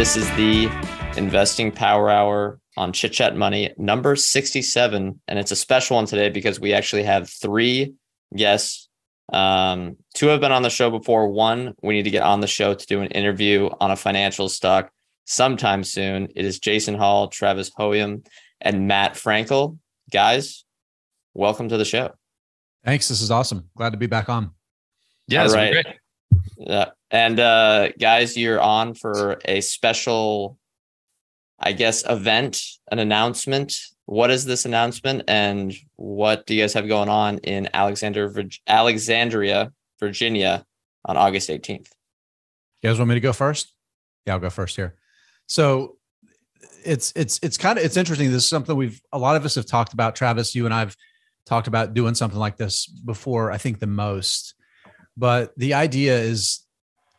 This is the Investing Power Hour on Chit Chat Money, number 67. And it's a special one today because we actually have three guests. Um, two have been on the show before. One, we need to get on the show to do an interview on a financial stock sometime soon. It is Jason Hall, Travis Hoium, and Matt Frankel. Guys, welcome to the show. Thanks. This is awesome. Glad to be back on. Yeah, All right. Yeah. And uh, guys, you're on for a special, I guess, event, an announcement. What is this announcement, and what do you guys have going on in Alexander, Alexandria, Virginia, on August 18th? You guys want me to go first? Yeah, I'll go first here. So it's it's it's kind of it's interesting. This is something we've a lot of us have talked about. Travis, you and I've talked about doing something like this before. I think the most, but the idea is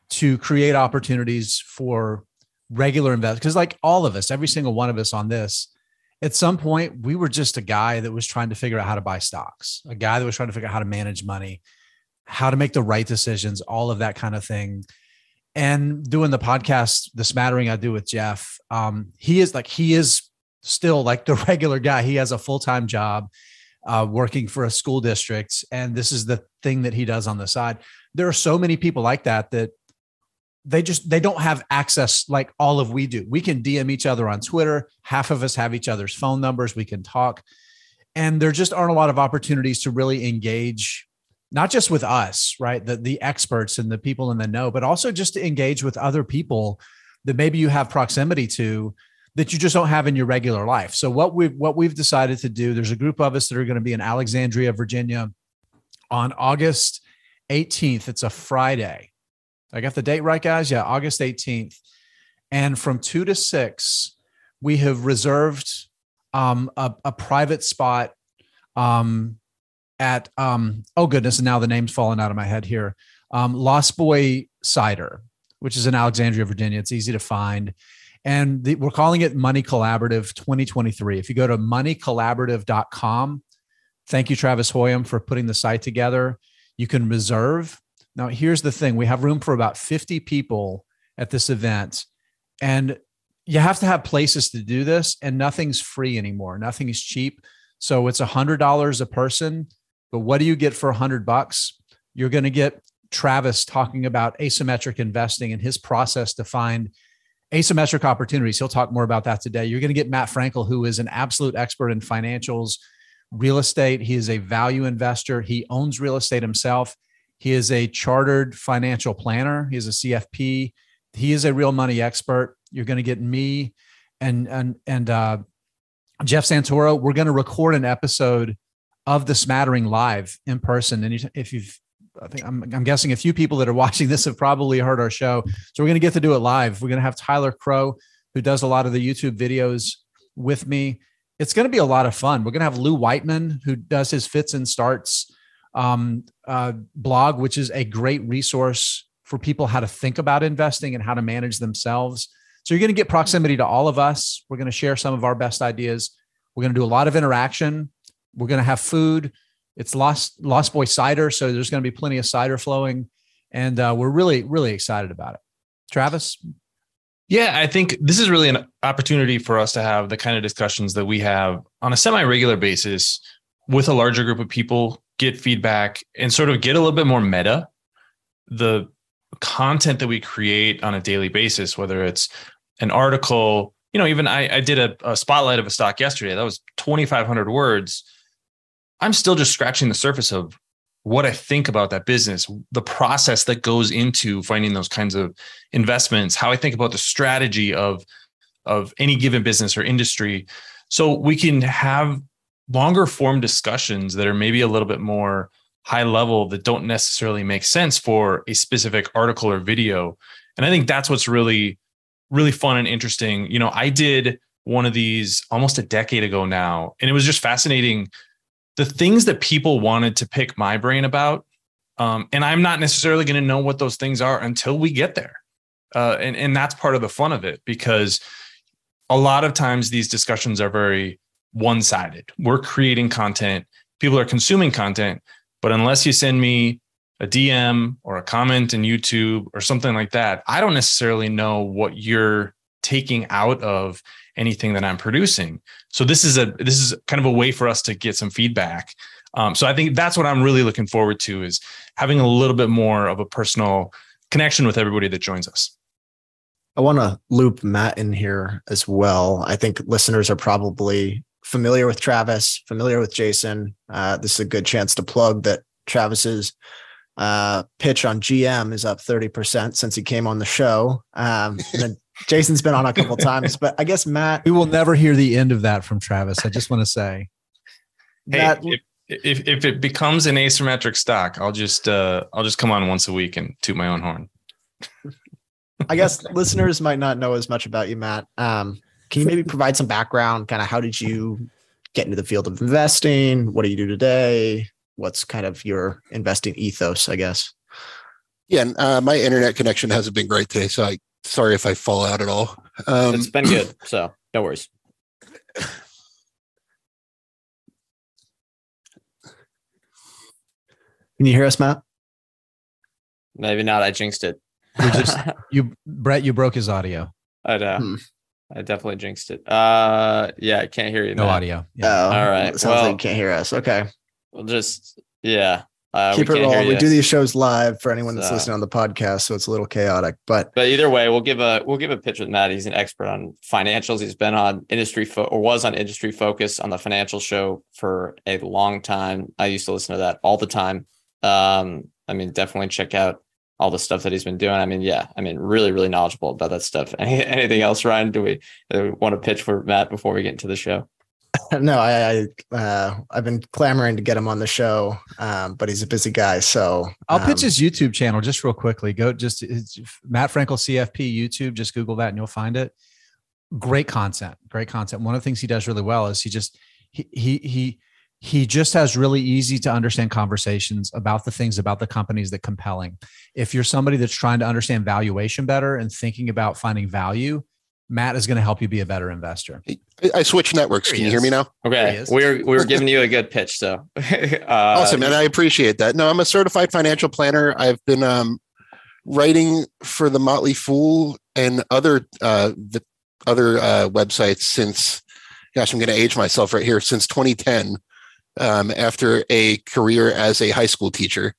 to create opportunities for regular investors. Because like all of us, every single one of us on this, at some point we were just a guy that was trying to figure out how to buy stocks, a guy that was trying to figure out how to manage money, how to make the right decisions, all of that kind of thing and doing the podcast, the smattering I do with Jeff, um, he is like he is still like the regular guy. He has a full time job, uh, working for a school district, and this is the thing that he does on the side. There are so many people like that that they just they don't have access like all of we do. We can DM each other on Twitter. Half of us have each other's phone numbers. We can talk, and there just aren't a lot of opportunities to really engage not just with us, right? The the experts and the people in the know, but also just to engage with other people that maybe you have proximity to that you just don't have in your regular life. So what we what we've decided to do, there's a group of us that are going to be in Alexandria, Virginia on August 18th. It's a Friday. I got the date right, guys? Yeah, August 18th. And from two to six, we have reserved um, a, a private spot um, at um, oh goodness, and now the name's falling out of my head here. Um, Lost Boy Cider, which is in Alexandria, Virginia. It's easy to find. And the, we're calling it Money Collaborative 2023. If you go to moneycollaborative.com, thank you, Travis Hoium, for putting the site together. You can reserve. Now, here's the thing we have room for about 50 people at this event. And you have to have places to do this, and nothing's free anymore. Nothing is cheap. So it's $100 a person but what do you get for a hundred bucks? You're going to get Travis talking about asymmetric investing and his process to find asymmetric opportunities. He'll talk more about that today. You're going to get Matt Frankel, who is an absolute expert in financials, real estate. He is a value investor. He owns real estate himself. He is a chartered financial planner. He is a CFP. He is a real money expert. You're going to get me and and and uh, Jeff Santoro. We're going to record an episode of the smattering live in person. And if you've, I think I'm, I'm guessing a few people that are watching this have probably heard our show. So we're going to get to do it live. We're going to have Tyler Crowe, who does a lot of the YouTube videos with me. It's going to be a lot of fun. We're going to have Lou Whiteman, who does his fits and starts um, uh, blog, which is a great resource for people how to think about investing and how to manage themselves. So you're going to get proximity to all of us. We're going to share some of our best ideas. We're going to do a lot of interaction. We're going to have food. It's Lost Lost Boy cider, so there's going to be plenty of cider flowing, and uh, we're really really excited about it. Travis. Yeah, I think this is really an opportunity for us to have the kind of discussions that we have on a semi regular basis with a larger group of people, get feedback, and sort of get a little bit more meta. The content that we create on a daily basis, whether it's an article, you know, even I, I did a, a spotlight of a stock yesterday. That was 2,500 words I'm still just scratching the surface of what I think about that business, the process that goes into finding those kinds of investments, how I think about the strategy of of any given business or industry. So we can have longer form discussions that are maybe a little bit more high level that don't necessarily make sense for a specific article or video And I think that's what's really, really fun and interesting. You know, I did one of these almost a decade ago now, and it was just fascinating the things that people wanted to pick my brain about. Um, and I'm not necessarily going to know what those things are until we get there. Uh, and, and that's part of the fun of it because a lot of times these discussions are very one sided. We're creating content, people are consuming content, but unless you send me a DM or a comment in YouTube or something like that, I don't necessarily know what you're taking out of anything that I'm producing. So this is a this is kind of a way for us to get some feedback. Um, so I think that's what I'm really looking forward to is having a little bit more of a personal connection with everybody that joins us. I want to loop Matt in here as well. I think listeners are probably familiar with Travis, familiar with Jason. Uh, this is a good chance to plug that Travis's uh, pitch on GM is up 30% since he came on the show. Um, and Jason's been on a couple times, but I guess Matt. We will never hear the end of that from Travis. I just want to say. Hey, Matt, if, if, if it becomes an asymmetric stock, I'll just uh, I'll just come on once a week and toot my own horn. I guess listeners might not know as much about you, Matt. Um, can you maybe provide some background? Kind of how did you get into the field of investing? What do you do today? What's kind of your investing ethos, I guess? Yeah, uh, my internet connection hasn't been great today, so I sorry if I fall out at all. Um, it's been good, so no worries. Can you hear us, Matt? Maybe not. I jinxed it. You just you Brett, you broke his audio. I know. Hmm. I definitely jinxed it. Uh yeah, I can't hear you. No audio. Yeah. Oh, all right. Sounds well, like you can't hear us. Okay. We'll just yeah. Uh, Keep it rolling. We do these shows live for anyone that's so, listening on the podcast, so it's a little chaotic. But but either way, we'll give a we'll give a pitch with Matt. He's an expert on financials. He's been on industry fo- or was on industry focus on the financial show for a long time. I used to listen to that all the time. Um, I mean, definitely check out all the stuff that he's been doing. I mean, yeah, I mean, really, really knowledgeable about that stuff. Any, anything else, Ryan? Do we, do we want to pitch for Matt before we get into the show? no, I, I uh, I've been clamoring to get him on the show, um, but he's a busy guy. So I'll pitch um, his YouTube channel just real quickly. Go just Matt Frankel CFP YouTube. Just Google that and you'll find it. Great content. Great content. One of the things he does really well is he just he he he he just has really easy to understand conversations about the things about the companies that compelling. If you're somebody that's trying to understand valuation better and thinking about finding value, Matt is going to help you be a better investor. I switched networks. Can you hear me now? Okay. We're we're giving you a good pitch. So uh, awesome. And I appreciate that. No, I'm a certified financial planner. I've been um, writing for the Motley Fool and other uh, the other uh, websites since gosh, I'm going to age myself right here since 2010 um, after a career as a high school teacher.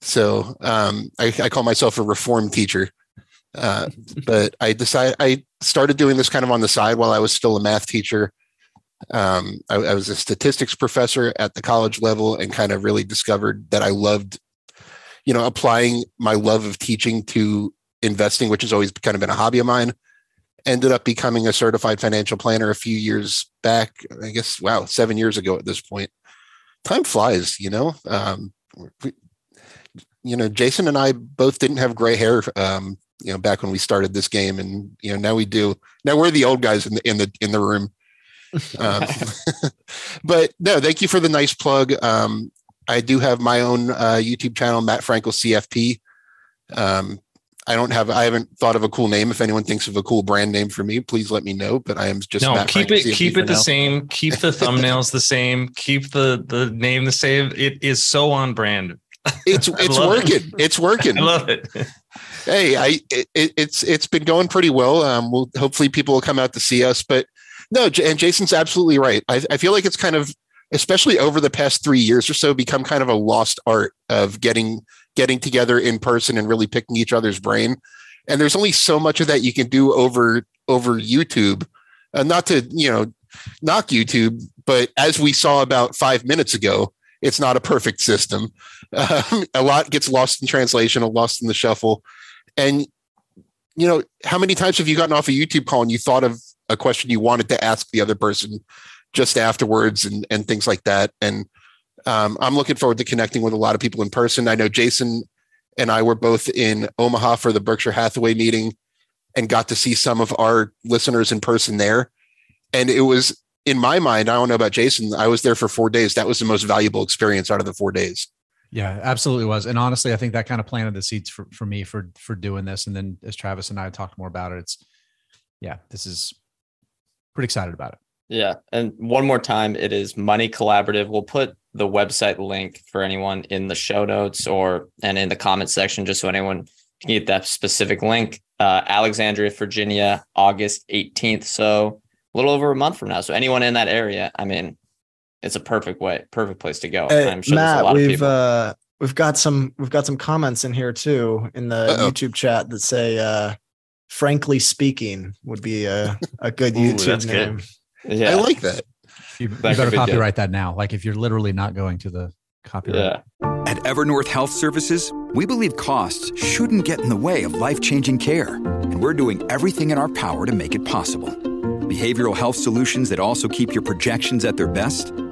So um, I, I, call myself a reformed teacher. Uh, but I decided I started doing this kind of on the side while I was still a math teacher. Um, I, I, was a statistics professor at the college level and kind of really discovered that I loved, you know, applying my love of teaching to investing, which has always kind of been a hobby of mine. Ended up becoming a certified financial planner a few years back. I guess, wow, seven years ago at this point. Time flies, you know. Um, we, you know, Jason and I both didn't have gray hair um, you know back when we started this game and you know now we do now we're the old guys in the in the in the room. Um, but no thank you for the nice plug. Um, i do have my own uh, youtube channel matt frankel cfp um, i don't have i haven't thought of a cool name. If anyone thinks of a cool brand name for me please let me know but i am just no matt keep frankel it CFP keep it the now. same keep the thumbnails the same keep the the name the same. It is so on brand. It's it's working it. it's working. I love it hey, I it, it's it's been going pretty well. Um, we'll hopefully people will come out to see us, but no, and Jason's absolutely right. I, I feel like it's kind of, especially over the past three years or so, become kind of a lost art of getting getting together in person and really picking each other's brain. And there's only so much of that you can do over over YouTube. Uh, not to you know knock YouTube, but as we saw about five minutes ago, it's not a perfect system. Um, a lot gets lost in translation, lost in the shuffle. And you know, how many times have you gotten off a YouTube call and you thought of a question you wanted to ask the other person just afterwards and and things like that? And um, I'm looking forward to connecting with a lot of people in person. I know Jason and I were both in Omaha for the Berkshire Hathaway meeting and got to see some of our listeners in person there. And it was in my mind, I don't know about Jason. I was there for four days. That was the most valuable experience out of the four days. Yeah, absolutely was. And honestly, I think that kind of planted the seeds for, for me for for doing this. And then as Travis and I talked more about it, it's yeah, this is pretty excited about it. Yeah. And one more time, it is Money Collaborative. We'll put the website link for anyone in the show notes or and in the comment section, just so anyone can get that specific link. Uh, Alexandria, Virginia, August 18th. So a little over a month from now. So anyone in that area, I mean, it's a perfect way, perfect place to go. Hey, I'm sure Matt, we've uh, we've got some we've got some comments in here too in the Uh-oh. YouTube chat that say uh, frankly speaking would be a, a good Ooh, YouTube name. Good. Yeah. I like that. You, you better copyright that now. Like if you're literally not going to the copyright. Yeah. At Evernorth Health Services, we believe costs shouldn't get in the way of life-changing care, and we're doing everything in our power to make it possible. Behavioral health solutions that also keep your projections at their best?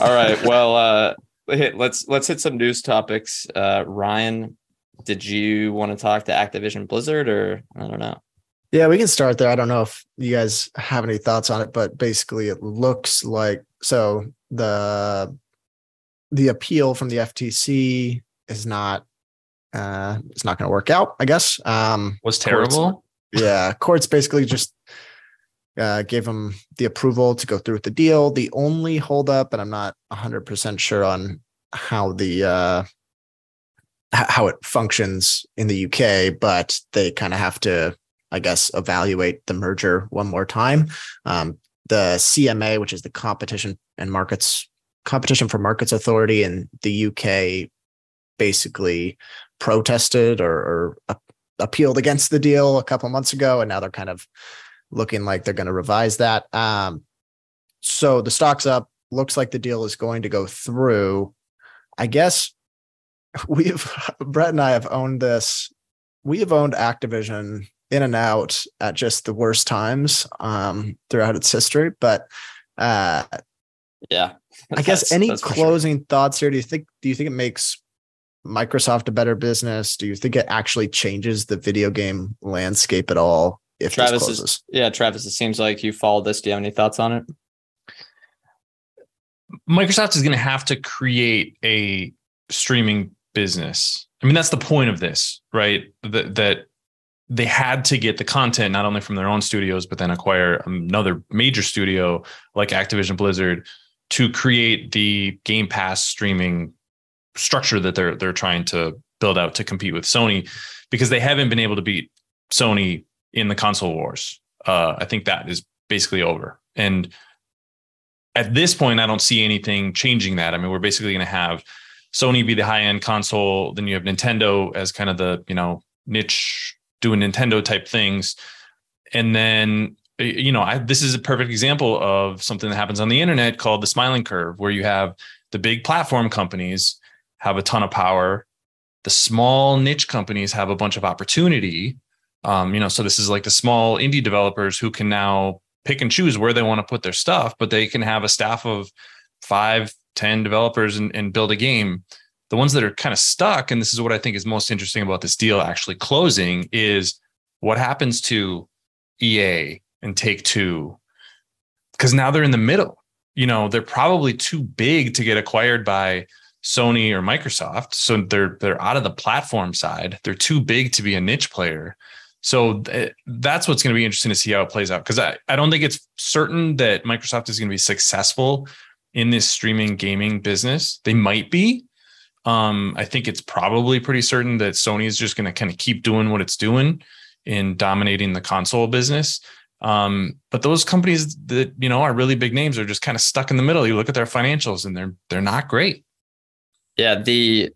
All right. Well, uh, hit, let's let's hit some news topics. Uh, Ryan, did you want to talk to Activision Blizzard or I don't know? Yeah, we can start there. I don't know if you guys have any thoughts on it, but basically, it looks like so the the appeal from the FTC is not uh it's not going to work out. I guess um was terrible. Courts, yeah, courts basically just uh, gave him the approval to go through with the deal. The only holdup, and I'm not 100% sure on how the uh, how it functions in the UK, but they kind of have to, I guess, evaluate the merger one more time. Um, the CMA, which is the Competition and Markets Competition for Markets Authority in the UK, basically protested or, or appealed against the deal a couple months ago, and now they're kind of looking like they're going to revise that. Um, so the stock's up. Looks like the deal is going to go through. I guess we've Brett and I have owned this. We have owned Activision in and out at just the worst times um, throughout its history. But uh, yeah, I guess any closing sure. thoughts here? Do you think? Do you think it makes Microsoft a better business? Do you think it actually changes the video game landscape at all? If Travis is yeah, Travis, it seems like you followed this. Do you have any thoughts on it? Microsoft is going to have to create a streaming business. I mean, that's the point of this, right? That that they had to get the content not only from their own studios, but then acquire another major studio like Activision Blizzard to create the Game Pass streaming structure that they're they're trying to build out to compete with Sony, because they haven't been able to beat Sony in the console wars. Uh, I think that is basically over. And at this point, I don't see anything changing that. I mean, we're basically going to have Sony be the high end console, then you have Nintendo as kind of the you know niche doing Nintendo type things, and then you know I, this is a perfect example of something that happens on the internet called the smiling curve, where you have the big platform companies have a ton of power, the small niche companies have a bunch of opportunity, um, you know, so this is like the small indie developers who can now pick and choose where they want to put their stuff, but they can have a staff of five, ten developers and, and build a game. The ones that are kind of stuck, and this is what I think is most interesting about this deal actually closing, is what happens to EA and Take Two, because now they're in the middle. You know, they're probably too big to get acquired by Sony or Microsoft, so they're they're out of the platform side. They're too big to be a niche player. So th- that's what's going to be interesting to see how it plays out because I, I don't think it's certain that Microsoft is going to be successful in this streaming gaming business. They might be. Um, I think it's probably pretty certain that Sony is just going to kind of keep doing what it's doing in dominating the console business. Um, but those companies that you know are really big names are just kind of stuck in the middle. You look at their financials and they're they're not great. Yeah, the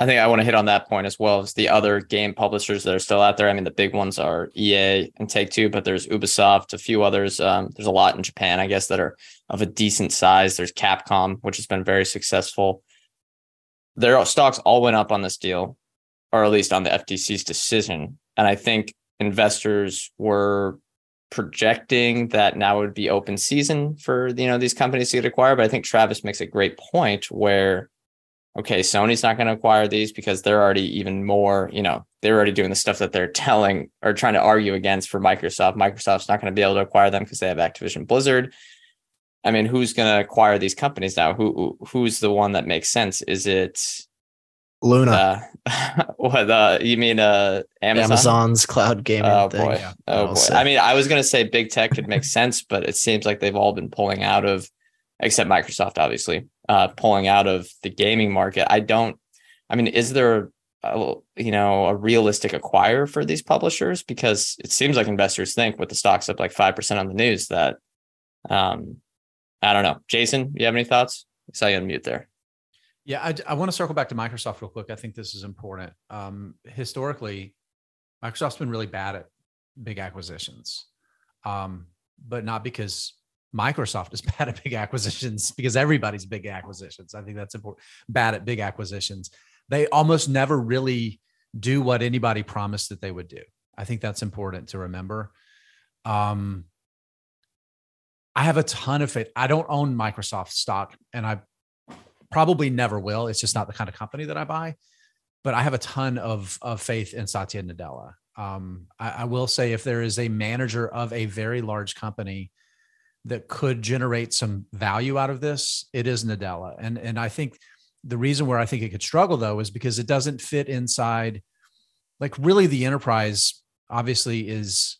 I think I want to hit on that point as well as the other game publishers that are still out there. I mean, the big ones are EA and Take Two, but there's Ubisoft, a few others. Um, there's a lot in Japan, I guess, that are of a decent size. There's Capcom, which has been very successful. Their stocks all went up on this deal, or at least on the FTC's decision. And I think investors were projecting that now would be open season for you know these companies to get acquired. But I think Travis makes a great point where okay, Sony's not going to acquire these because they're already even more, you know, they're already doing the stuff that they're telling or trying to argue against for Microsoft. Microsoft's not going to be able to acquire them because they have Activision Blizzard. I mean, who's going to acquire these companies now? Who who's the one that makes sense? Is it Luna? Uh, what uh, you mean? Uh, Amazon? Amazon's cloud gaming. Oh thing. boy! Yeah, Oh boy! I mean, I was going to say big tech could make sense, but it seems like they've all been pulling out of, except Microsoft, obviously, uh, pulling out of the gaming market. I don't. I mean, is there, a, you know, a realistic acquire for these publishers? Because it seems like investors think with the stocks up like five percent on the news that, um, I don't know. Jason, you have any thoughts? I saw you unmute there. Yeah, I, I want to circle back to Microsoft real quick. I think this is important. Um, historically, Microsoft's been really bad at big acquisitions, um, but not because Microsoft is bad at big acquisitions, because everybody's big acquisitions. I think that's important. Bad at big acquisitions. They almost never really do what anybody promised that they would do. I think that's important to remember. Um, I have a ton of faith. I don't own Microsoft stock, and I probably never will. It's just not the kind of company that I buy. But I have a ton of of faith in Satya Nadella. Um, I, I will say, if there is a manager of a very large company that could generate some value out of this, it is Nadella. And and I think the reason where I think it could struggle though is because it doesn't fit inside. Like really, the enterprise obviously is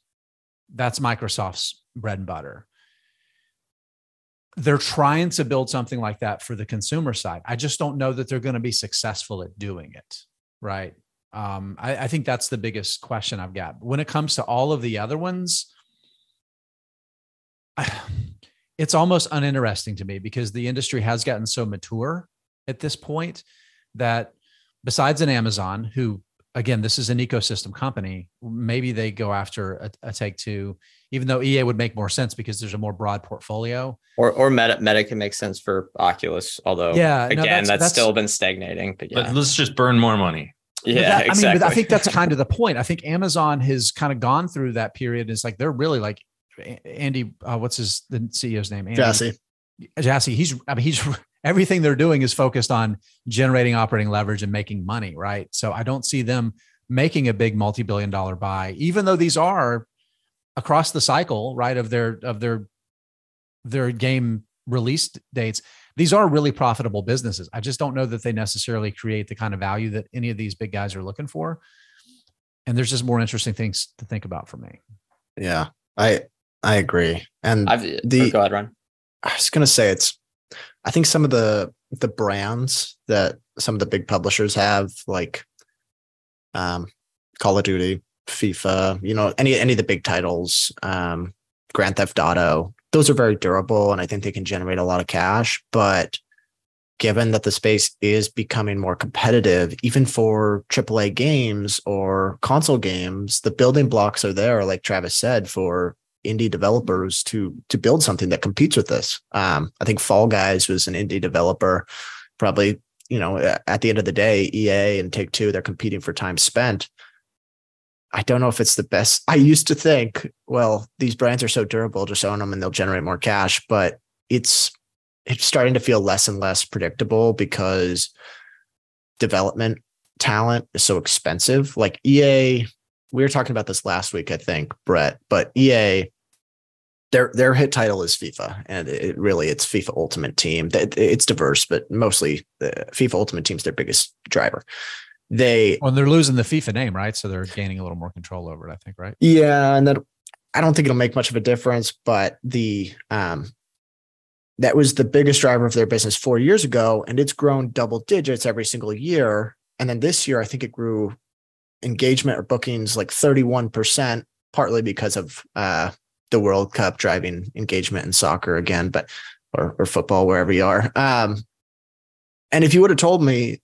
that's Microsoft's bread and butter they're trying to build something like that for the consumer side. I just don't know that they're going to be successful at doing it. Right. Um, I, I think that's the biggest question I've got. When it comes to all of the other ones, it's almost uninteresting to me because the industry has gotten so mature at this point that besides an Amazon, who again, this is an ecosystem company, maybe they go after a, a take two, even though EA would make more sense because there's a more broad portfolio. Or or Meta Meta can make sense for Oculus, although Yeah, no, again, that's- that's, that's- still been stagnating. But yeah, But let's just burn more money. Yeah, that- exactly. I mean, I think that's kind of the point. I think Amazon has kind of gone through that period. It's like they're really like A- Andy. Uh, what's his the CEO's name? Andy Jassy. Jassy. He's. I mean, he's everything they're doing is focused on generating operating leverage and making money. Right. So I don't see them making a big multi-billion dollar buy, even though these are across the cycle, right, of their of their their game release dates. These are really profitable businesses. I just don't know that they necessarily create the kind of value that any of these big guys are looking for. And there's just more interesting things to think about for me. Yeah, I I agree. And I've the- oh, go ahead, Ron. I was gonna say it's I think some of the the brands that some of the big publishers have, like um Call of Duty, FIFA, you know, any any of the big titles, um, Grand Theft Auto, those are very durable and I think they can generate a lot of cash. But given that the space is becoming more competitive, even for AAA games or console games, the building blocks are there, like Travis said, for indie developers to to build something that competes with this. Um, I think Fall Guys was an indie developer, probably you know at the end of the day, EA and Take Two they're competing for time spent. I don't know if it's the best. I used to think, well, these brands are so durable, just own them and they'll generate more cash. But it's it's starting to feel less and less predictable because development talent is so expensive. Like EA, we were talking about this last week, I think, Brett, but EA, their their hit title is FIFA, and it really it's FIFA Ultimate Team. It's diverse, but mostly the FIFA Ultimate Team's their biggest driver. They Well, they're losing the FIFA name, right? So they're gaining a little more control over it, I think, right? Yeah, and that I don't think it'll make much of a difference, but the um that was the biggest driver of their business four years ago, and it's grown double digits every single year. And then this year, I think it grew engagement or bookings like 31%, partly because of uh, the World Cup driving engagement in soccer again, but or, or football, wherever you are. Um, and if you would have told me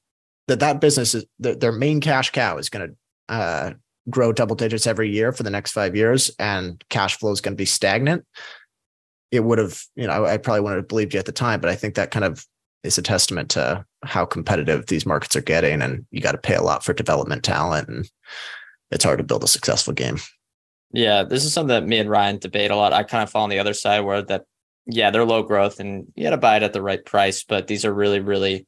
that that business is their main cash cow is going to uh, grow double digits every year for the next five years and cash flow is going to be stagnant, it would have, you know, I probably wouldn't have believed you at the time, but I think that kind of is a testament to how competitive these markets are getting. And you got to pay a lot for development talent and it's hard to build a successful game. Yeah, this is something that me and Ryan debate a lot. I kind of fall on the other side where that, yeah, they're low growth and you got to buy it at the right price, but these are really, really,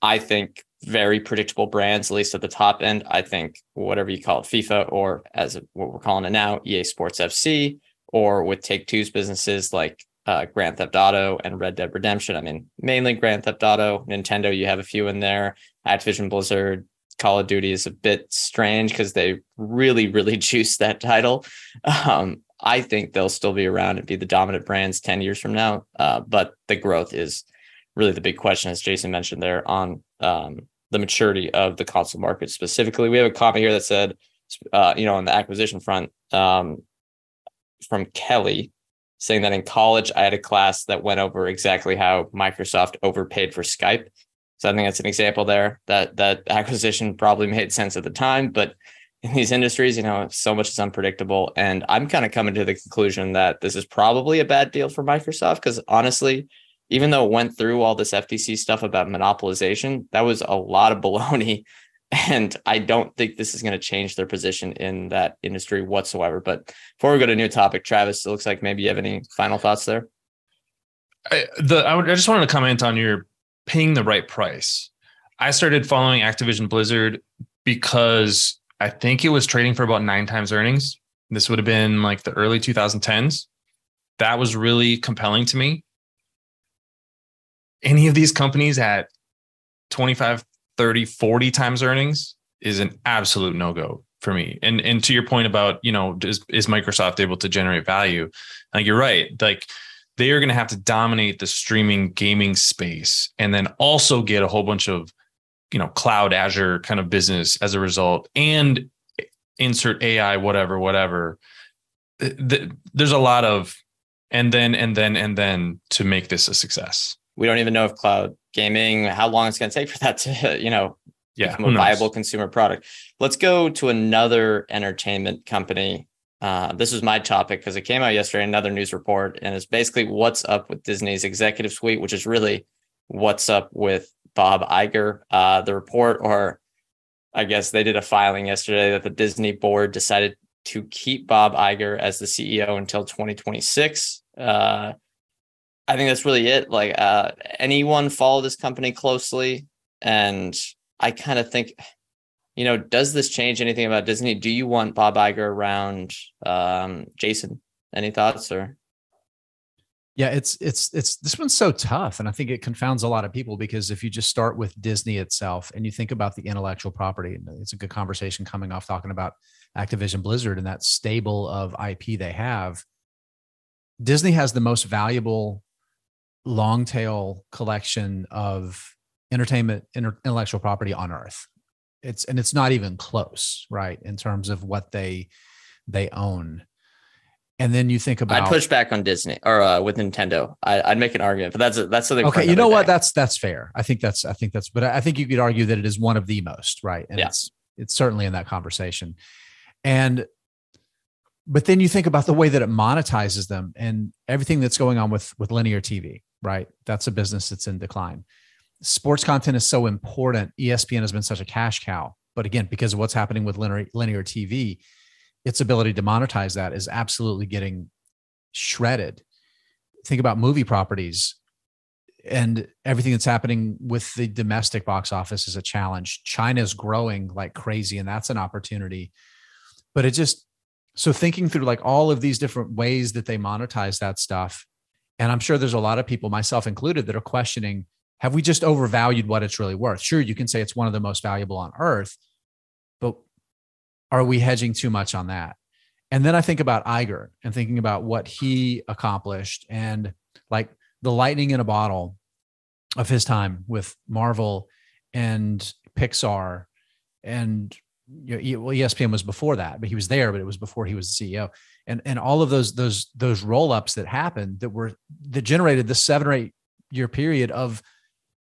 I think, very predictable brands, at least at the top end. I think whatever you call it, FIFA, or as what we're calling it now, EA Sports FC, or with Take Two's businesses like uh, Grand Theft Auto and Red Dead Redemption. I mean, mainly Grand Theft Auto, Nintendo, you have a few in there, Activision Blizzard, Call of Duty is a bit strange because they really, really juice that title. Um, I think they'll still be around and be the dominant brands 10 years from now. Uh, but the growth is really the big question, as Jason mentioned there, on um, the maturity of the console market specifically. We have a comment here that said, uh, you know, on the acquisition front, um, from Kelly saying that in college I had a class that went over exactly how Microsoft overpaid for Skype. So I think that's an example there that that acquisition probably made sense at the time, but in these industries, you know, so much is unpredictable. And I'm kind of coming to the conclusion that this is probably a bad deal for Microsoft because honestly, even though it went through all this FTC stuff about monopolization, that was a lot of baloney. And I don't think this is going to change their position in that industry whatsoever. But before we go to a new topic, Travis, it looks like maybe you have any final thoughts there. I, the I, would, I just wanted to comment on your paying the right price. I started following Activision Blizzard because I think it was trading for about nine times earnings. This would have been like the early 2010s. That was really compelling to me any of these companies at 25, 30, 40 times earnings is an absolute no go for me. And and to your point about, you know, is, is Microsoft able to generate value? Like you're right. Like they are going to have to dominate the streaming gaming space and then also get a whole bunch of, you know, cloud Azure kind of business as a result and insert AI, whatever, whatever. There's a lot of and then and then and then to make this a success we don't even know if cloud gaming, how long it's going to take for that to, you know, yeah, become a viable consumer product. Let's go to another entertainment company. Uh, this is my topic because it came out yesterday, another news report, and it's basically what's up with Disney's executive suite, which is really what's up with Bob Iger. Uh, the report, or I guess they did a filing yesterday that the Disney board decided to keep Bob Iger as the CEO until 2026. Uh, I think that's really it. Like uh, anyone follow this company closely, and I kind of think, you know, does this change anything about Disney? Do you want Bob Iger around um, Jason? Any thoughts or? Yeah, it's it's it's this one's so tough, and I think it confounds a lot of people because if you just start with Disney itself and you think about the intellectual property, it's a good conversation coming off talking about Activision Blizzard and that stable of IP they have. Disney has the most valuable long tail collection of entertainment intellectual property on earth. It's and it's not even close right in terms of what they they own. And then you think about i'd push back on disney or uh, with nintendo. I, would make an argument but that's a, that's something okay you know day. what that's that's fair. I think that's i think that's but i think you could argue that it is one of the most right? And yeah. it's it's certainly in that conversation. And but then you think about the way that it monetizes them and everything that's going on with with linear tv right? That's a business that's in decline. Sports content is so important. ESPN has been such a cash cow. But again, because of what's happening with linear, linear TV, its ability to monetize that is absolutely getting shredded. Think about movie properties and everything that's happening with the domestic box office is a challenge. China's growing like crazy, and that's an opportunity. But it just so thinking through like all of these different ways that they monetize that stuff and I'm sure there's a lot of people, myself included, that are questioning have we just overvalued what it's really worth? Sure, you can say it's one of the most valuable on earth, but are we hedging too much on that? And then I think about Iger and thinking about what he accomplished and like the lightning in a bottle of his time with Marvel and Pixar and you know, well, ESPN was before that, but he was there, but it was before he was the CEO. And and all of those those those roll ups that happened that were that generated this seven or eight year period of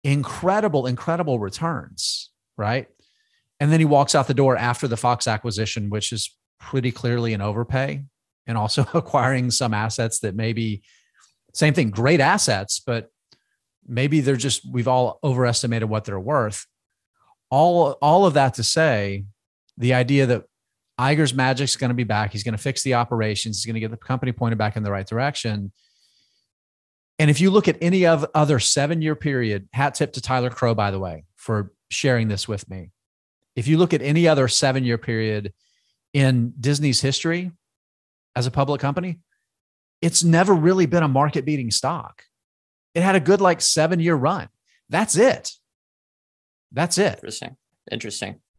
incredible, incredible returns, right? And then he walks out the door after the Fox acquisition, which is pretty clearly an overpay, and also acquiring some assets that maybe same thing, great assets, but maybe they're just we've all overestimated what they're worth. All all of that to say, the idea that Iger's magic's going to be back, he's going to fix the operations, he's going to get the company pointed back in the right direction. And if you look at any of other seven year period, hat tip to Tyler Crowe, by the way, for sharing this with me. If you look at any other seven year period in Disney's history as a public company, it's never really been a market beating stock. It had a good like seven year run. That's it. That's it. Interesting. Interesting.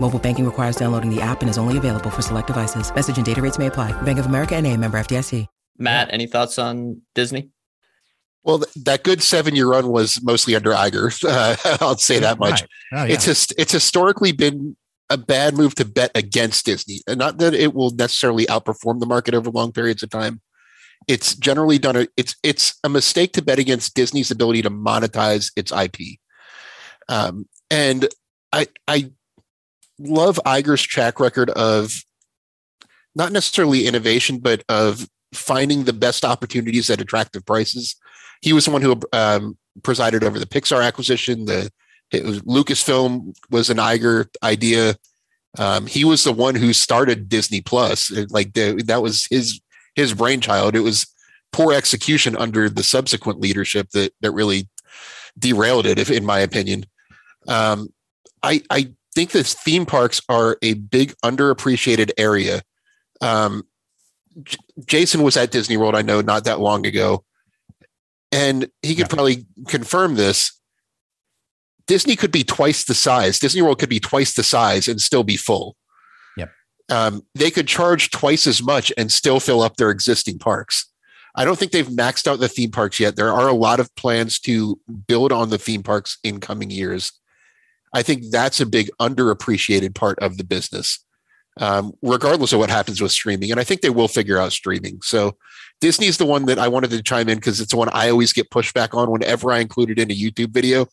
Mobile banking requires downloading the app and is only available for select devices. Message and data rates may apply. Bank of America and a member FDIC. Matt, any thoughts on Disney? Well, that good seven year run was mostly under Iger. Uh, I'll say that much. Right. Oh, yeah. It's just it's historically been a bad move to bet against Disney, and not that it will necessarily outperform the market over long periods of time. It's generally done. A, it's it's a mistake to bet against Disney's ability to monetize its IP. Um, and I I love Iger's track record of not necessarily innovation, but of finding the best opportunities at attractive prices. He was the one who um, presided over the Pixar acquisition. The it was, Lucasfilm was an Iger idea. Um, he was the one who started Disney Plus. Like the, that was his his brainchild. It was poor execution under the subsequent leadership that that really derailed it, if in my opinion. Um, I I think that theme parks are a big underappreciated area. Um, J- Jason was at Disney World, I know, not that long ago, and he could Yeah. probably confirm this. Disney could be twice the size. Disney World could be twice the size and still be full. Yep. Um, they could charge twice as much and still fill up their existing parks. I don't think they've maxed out the theme parks yet. There are a lot of plans to build on the theme parks in coming years. I think that's a big underappreciated part of the business, um, regardless of what happens with streaming. And I think they will figure out streaming. So Disney's the one that I wanted to chime in because it's the one I always get pushback on whenever I include it in a YouTube video.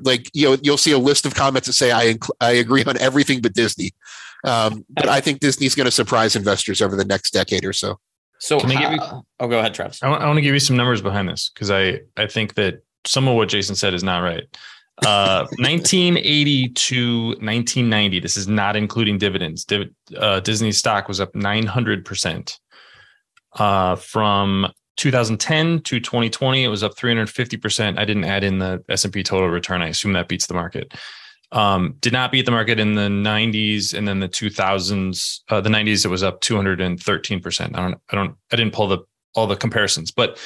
Like you know, you'll see a list of comments that say I inc- I agree on everything but Disney. Um, but I think Disney's going to surprise investors over the next decade or so. So, Can I give you- uh, oh, go ahead, Travis. I want, I want to give you some numbers behind this because I, I think that some of what Jason said is not right. Uh, 1980 to 1990, this is not including dividends. Div, uh, Disney stock was up 900%. Uh, from 2010 to 2020, it was up 350%. I didn't add in the S&P total return. I assume that beats the market. Um, did not beat the market in the 90s and then the 2000s. Uh, the 90s it was up 213%. I don't I don't I didn't pull the all the comparisons, but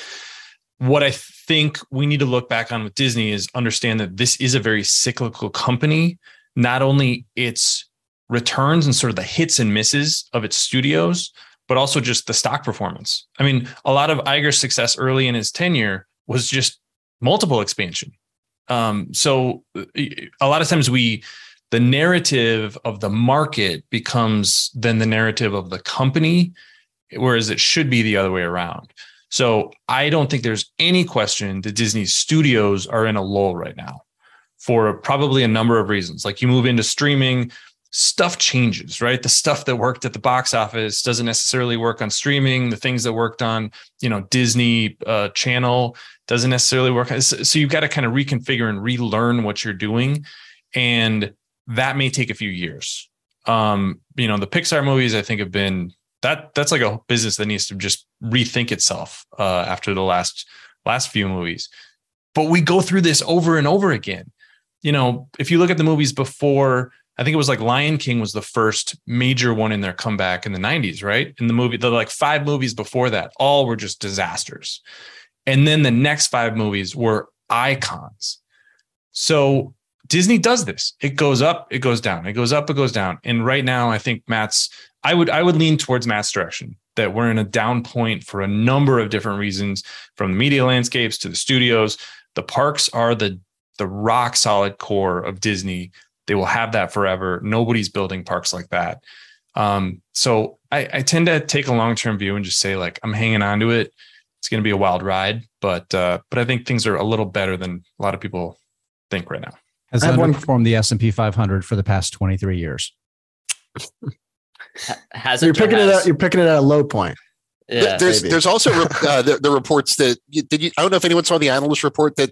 what I think we need to look back on with Disney is understand that this is a very cyclical company. Not only its returns and sort of the hits and misses of its studios, but also just the stock performance. I mean, a lot of Iger's success early in his tenure was just multiple expansion. Um, so a lot of times we, the narrative of the market becomes then the narrative of the company, whereas it should be the other way around. So I don't think there's any question that Disney studios are in a lull right now for probably a number of reasons. Like you move into streaming, stuff changes, right? The stuff that worked at the box office doesn't necessarily work on streaming. The things that worked on, you know, Disney uh, Channel doesn't necessarily work. So you've got to kind of reconfigure and relearn what you're doing, and that may take a few years. Um, you know, the Pixar movies I think have been that that's like a business that needs to just rethink itself uh, after the last last few movies. But we go through this over and over again. You know, if you look at the movies before I think it was like Lion King was the first major one in their comeback in the 90s, right? In the movie, the like five movies before that, all were just disasters. And then the next five movies were icons. So Disney does this. It goes up, it goes down, it goes up, it goes down. And right now, I think Matt's I would I would lean towards Matt's direction that we're in a down point for a number of different reasons, from the media landscapes to the studios. The parks are the the rock solid core of Disney. They will have that forever. Nobody's building parks like that. Um, so I, I tend to take a long term view and just say like I'm hanging on to it. It's going to be a wild ride, but uh, but I think things are a little better than a lot of people think right now. Has underperformed the S and P 500 for the past 23 years. Has you're picking it up? You're picking it at a low point. Yeah, there's maybe. there's also uh, the, the, reports that did you I don't know if anyone saw the analyst report that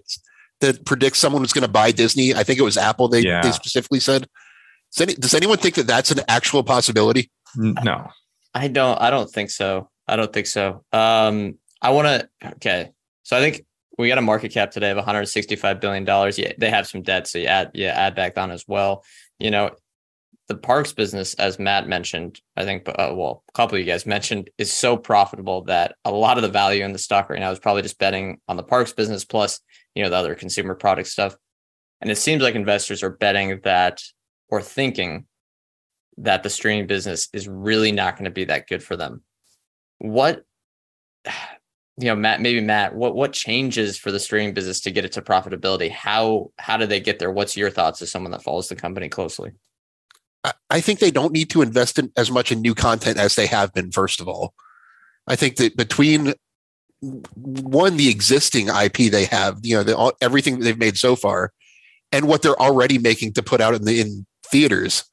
that predicts someone was going to buy Disney. I think it was Apple. They yeah. they specifically said. Does, any, does anyone think that that's an actual possibility? No, I don't. I don't think so. I don't think so. Um, I want to. Okay, so I think we got a market cap today of 165 billion dollars. Yeah, they have some debt, so you add add back on as well. You know, the parks business, as Matt mentioned, I think, uh, well, a couple of you guys mentioned, is so profitable that a lot of the value in the stock right now is probably just betting on the parks business plus, you know, the other consumer product stuff. And it seems like investors are betting that or thinking that the streaming business is really not going to be that good for them. What, you know, Matt, maybe Matt, what what changes for the streaming business to get it to profitability? How how do they get there? What's your thoughts as someone that follows the company closely? I think they don't need to invest in as much in new content as they have been. First of all, I think that between one the existing IP they have, you know, the, everything they've made so far, and what they're already making to put out in the in theaters,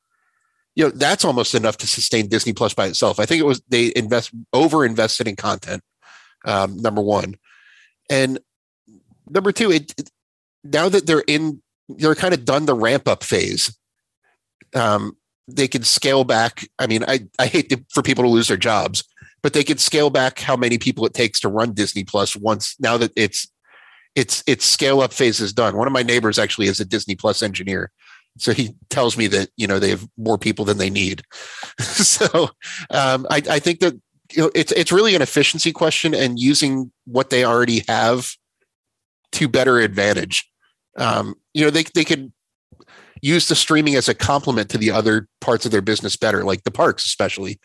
you know, that's almost enough to sustain Disney Plus by itself. I think it was they invest over invested in content. Um, number one, and number two, it now that they're in, they're kind of done the ramp up phase um, they can scale back. I mean, I, I hate to, for people to lose their jobs, but they could scale back how many people it takes to run Disney Plus once now that it's it's its scale up phase is done. One of my neighbors actually is a Disney Plus engineer. So he tells me that you know they have more people than they need. so um, I, I think that you know it's it's really an efficiency question and using what they already have to better advantage. Um, you know they they could use the streaming as a complement to the other parts of their business better, like the parks, especially.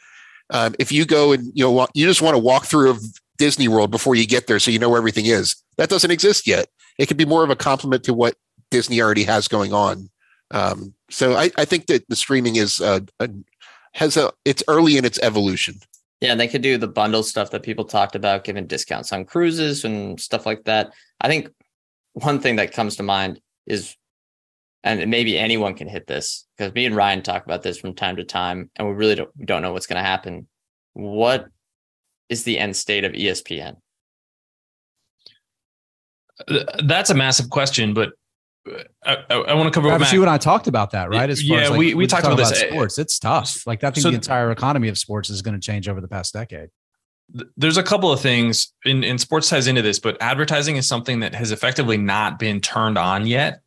Um, if you go and you know you just want to walk through a Disney World before you get there, so you know where everything is. That doesn't exist yet. It could be more of a complement to what Disney already has going on. Um, so I, I, think that the streaming is uh, a, has a it's early in its evolution. Yeah, they could do the bundle stuff that people talked about, giving discounts on cruises and stuff like that. I think one thing that comes to mind is and maybe anyone can hit this because me and Ryan talk about this from time to time, and we really don't, don't know what's going to happen. What is the end state of ESPN? That's a massive question, but I, I, I want to cover. Travis, you and I talked about that, right? As yeah, as like, we, we talked about, this. sports. It's tough. Like I think so, the entire economy of sports is going to change over the past decade. There's a couple of things in, in sports ties into this, but advertising is something that has effectively not been turned on yet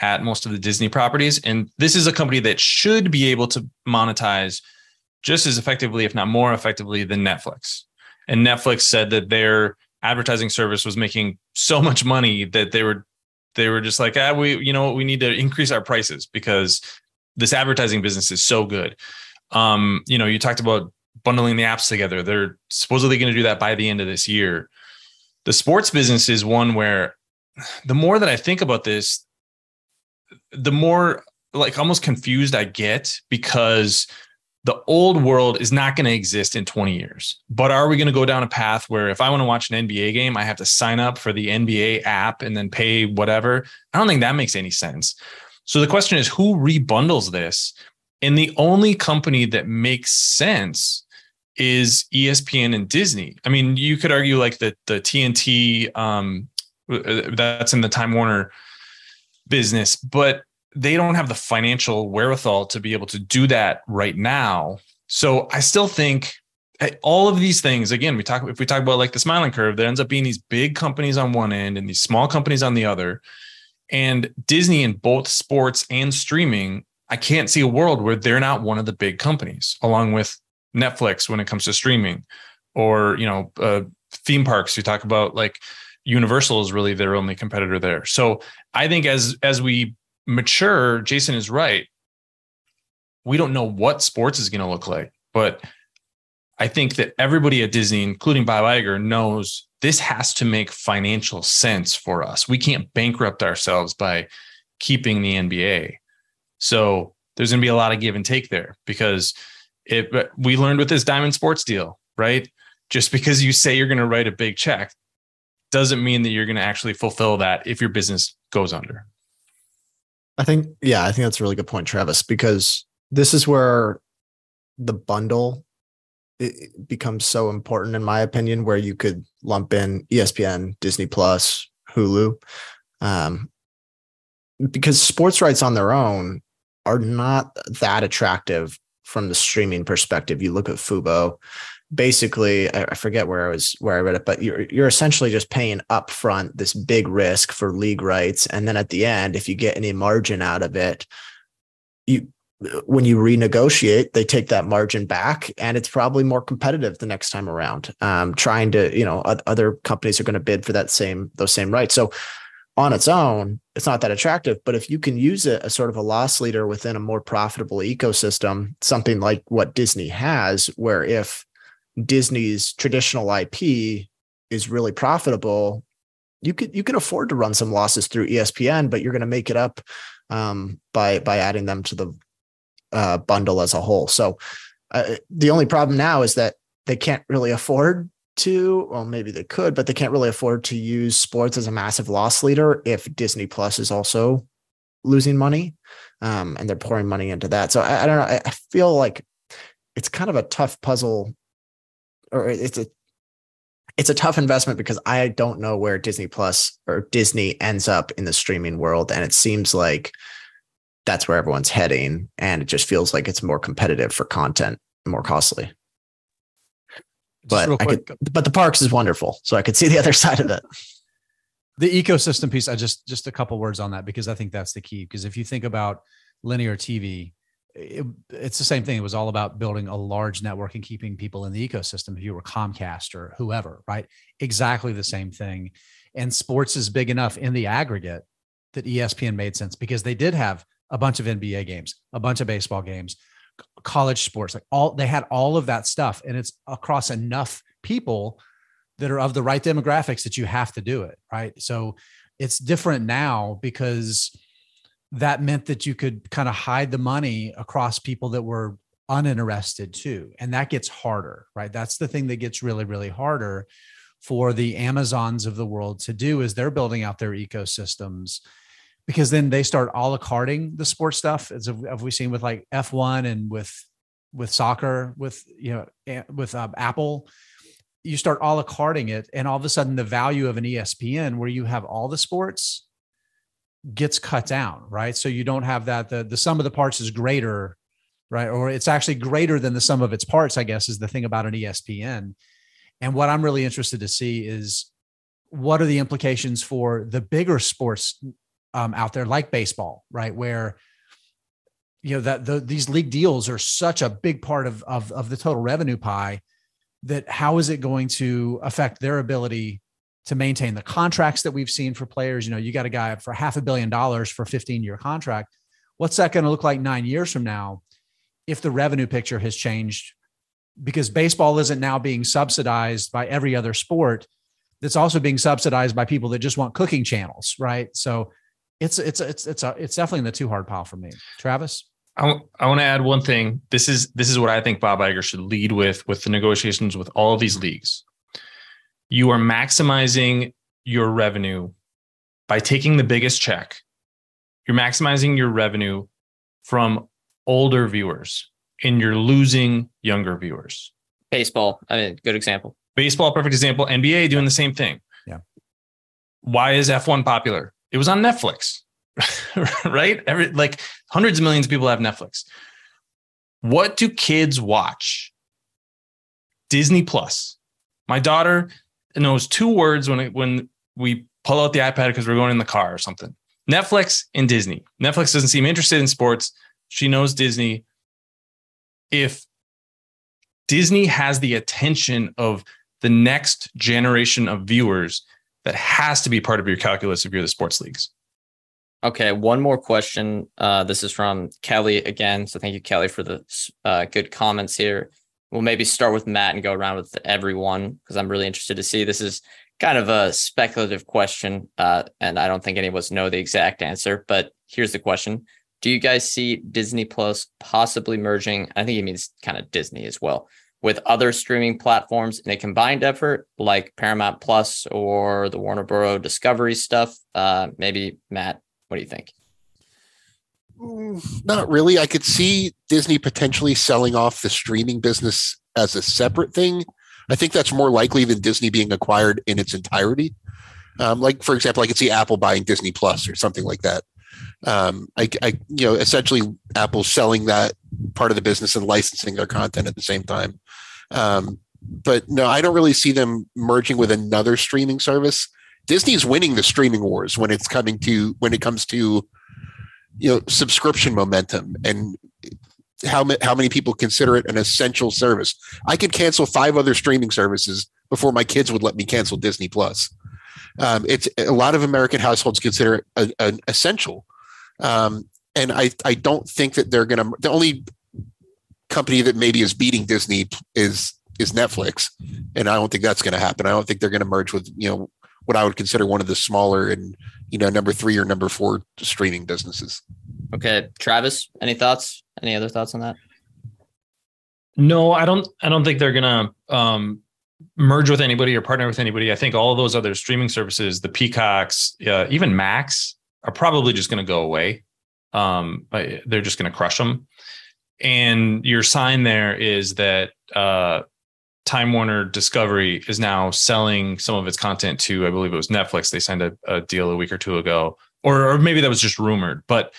at most of the Disney properties. And this is a company that should be able to monetize just as effectively, if not more effectively, than Netflix. And Netflix said that their advertising service was making so much money that they were they were just like, ah, we, you know, what, we need to increase our prices because this advertising business is so good. Um, you know, you talked about bundling the apps together. They're supposedly going to do that by the end of this year. The sports business is one where the more that I think about this, the more like almost confused I get because the old world is not going to exist in 20 years. But are we going to go down a path where if I want to watch an NBA game, I have to sign up for the NBA app and then pay whatever? I don't think that makes any sense. So the question is who rebundles this? And the only company that makes sense is ESPN and Disney. I mean, you could argue like the the TNT um uh, that's in the Time Warner business, but they don't have the financial wherewithal to be able to do that right now. So I still think eh, all of these things, again, we talk if we talk about like the smiling curve, there ends up being these big companies on one end and these small companies on the other. And Disney in both sports and streaming, I can't see a world where they're not one of the big companies, along with Netflix when it comes to streaming, or you know, uh, theme parks. You talk about like Universal is really their only competitor there. So I think as as we mature, Jason is right. We don't know what sports is going to look like, but I think that everybody at Disney, including Bob Iger, knows this has to make financial sense for us. We can't bankrupt ourselves by keeping the NBA. So there's going to be a lot of give and take there because it we learned with this Diamond Sports deal, right? Just because you say you're going to write a big check doesn't mean that you're going to actually fulfill that if your business goes under. I think yeah, I think that's a really good point Travis because this is where the bundle it becomes so important in my opinion where you could lump in espn disney plus hulu um, because sports rights on their own are not that attractive from the streaming perspective. You look at fubo basically I forget where I was where I read it, but you're you're essentially just paying upfront this big risk for league rights, and then at the end, if you get any margin out of it, you when you renegotiate, they take that margin back, and it's probably more competitive the next time around. Um, trying to, you know, other companies are going to bid for that same those same rights. So, on its own, it's not that attractive. But if you can use it as sort of a loss leader within a more profitable ecosystem, something like what Disney has, where if Disney's traditional IP is really profitable, you could you can afford to run some losses through ESPN, but you're going to make it up um, by by adding them to the uh, bundle as a whole. So uh, the only problem now is that they can't really afford to, well, maybe they could, but they can't really afford to use sports as a massive loss leader if Disney Plus is also losing money um, and they're pouring money into that. So I, I don't know. I, I feel like it's kind of a tough puzzle or it's a it's a tough investment because I don't know where Disney Plus or Disney ends up in the streaming world. And it seems like that's where everyone's heading. And it just feels like it's more competitive for content, more costly. But I could, uh, but the parks is wonderful. So I could see the other side of it. The ecosystem piece, I just just a couple words on that because I think that's the key. Because if you think about linear TV, it, it's the same thing. It was all about building a large network and keeping people in the ecosystem. If you were Comcast or whoever, right? Exactly the same thing. And sports is big enough in the aggregate that ESPN made sense because they did have a bunch of NBA games, a bunch of baseball games, college sports, like all they had all of that stuff. And it's across enough people that are of the right demographics that you have to do it. Right. So it's different now because that meant that you could kind of hide the money across people that were uninterested too. And that gets harder, right? That's the thing that gets really, really harder for the Amazons of the world to do is they're building out their ecosystems because then they start a la carting the sports stuff as have we seen with like F1 and with with soccer with you know with um, Apple you start a la carting it and all of a sudden the value of an ESPN where you have all the sports gets cut down right? So you don't have that the the sum of the parts is greater right? Or it's actually greater than the sum of its parts I guess is the thing about an ESPN and what I'm really interested to see is what are the implications for the bigger sports um, out there, like baseball, right? Where you know that the, these league deals are such a big part of, of of the total revenue pie that how is it going to affect their ability to maintain the contracts that we've seen for players? You know, you got a guy for half a billion dollars for a 15 year contract. What's that going to look like nine years from now if the revenue picture has changed? Because baseball isn't now being subsidized by every other sport that's also being subsidized by people that just want cooking channels, right? So it's it's it's it's a, it's definitely in the too hard pile for me. Travis. I, w- I want to add one thing. This is this is what I think Bob Iger should lead with with the negotiations with all these leagues. You are maximizing your revenue by taking the biggest check. You're maximizing your revenue from older viewers and you're losing younger viewers. Baseball, I mean, good example. Baseball, perfect example. NBA doing the same thing. Yeah. Why is F1 popular? It was on Netflix, right? Every like hundreds of millions of people have Netflix. What do kids watch? Disney Plus. My daughter knows two words when it, when we pull out the iPad because we're going in the car or something. Netflix and Disney. Netflix doesn't seem interested in sports. She knows Disney. If Disney has the attention of the next generation of viewers, that has to be part of your calculus if you're the sports leagues. Okay, one more question. Uh, this is from Kelly again. So thank you, Kelly, for the uh, good comments here. We'll maybe start with Matt and go around with everyone because I'm really interested to see. This is kind of a speculative question, uh, and I don't think any of us know the exact answer. But here's the question: Do you guys see Disney Plus possibly merging? I think he means kind of Disney as well with other streaming platforms in a combined effort, like Paramount Plus or the Warner Bros. Discovery stuff. Uh, maybe Matt, what do you think? Mm, not really. I could see Disney potentially selling off the streaming business as a separate thing. I think that's more likely than Disney being acquired in its entirety. Um, like, for example, I could see Apple buying Disney Plus or something like that. Um, I, I, you know, essentially Apple selling that part of the business and licensing their content at the same time. Um, but no, I don't really see them merging with another streaming service. Disney's winning the streaming wars when it's coming to when it comes to you know subscription momentum and how how many people consider it an essential service. I could cancel five other streaming services before my kids would let me cancel Disney Plus. Um, it's a lot of American households consider it an essential, um, and I I don't think that they're going to. The only company that maybe is beating Disney is is Netflix, and I don't think that's going to happen. I don't think they're going to merge with you know what I would consider one of the smaller and you know number three or number four streaming businesses. Okay, Travis, any thoughts? Any other thoughts on that? No, I don't. I don't think they're gonna um, merge with anybody or partner with anybody. I think all of those other streaming services, the Peacocks, uh, even Max, are probably just going to go away. Um, they're just going to crush them and your sign there is that uh, Time Warner Discovery is now selling some of its content to, I believe it was Netflix. They signed a, a deal a week or two ago, or, or maybe that was just rumored. But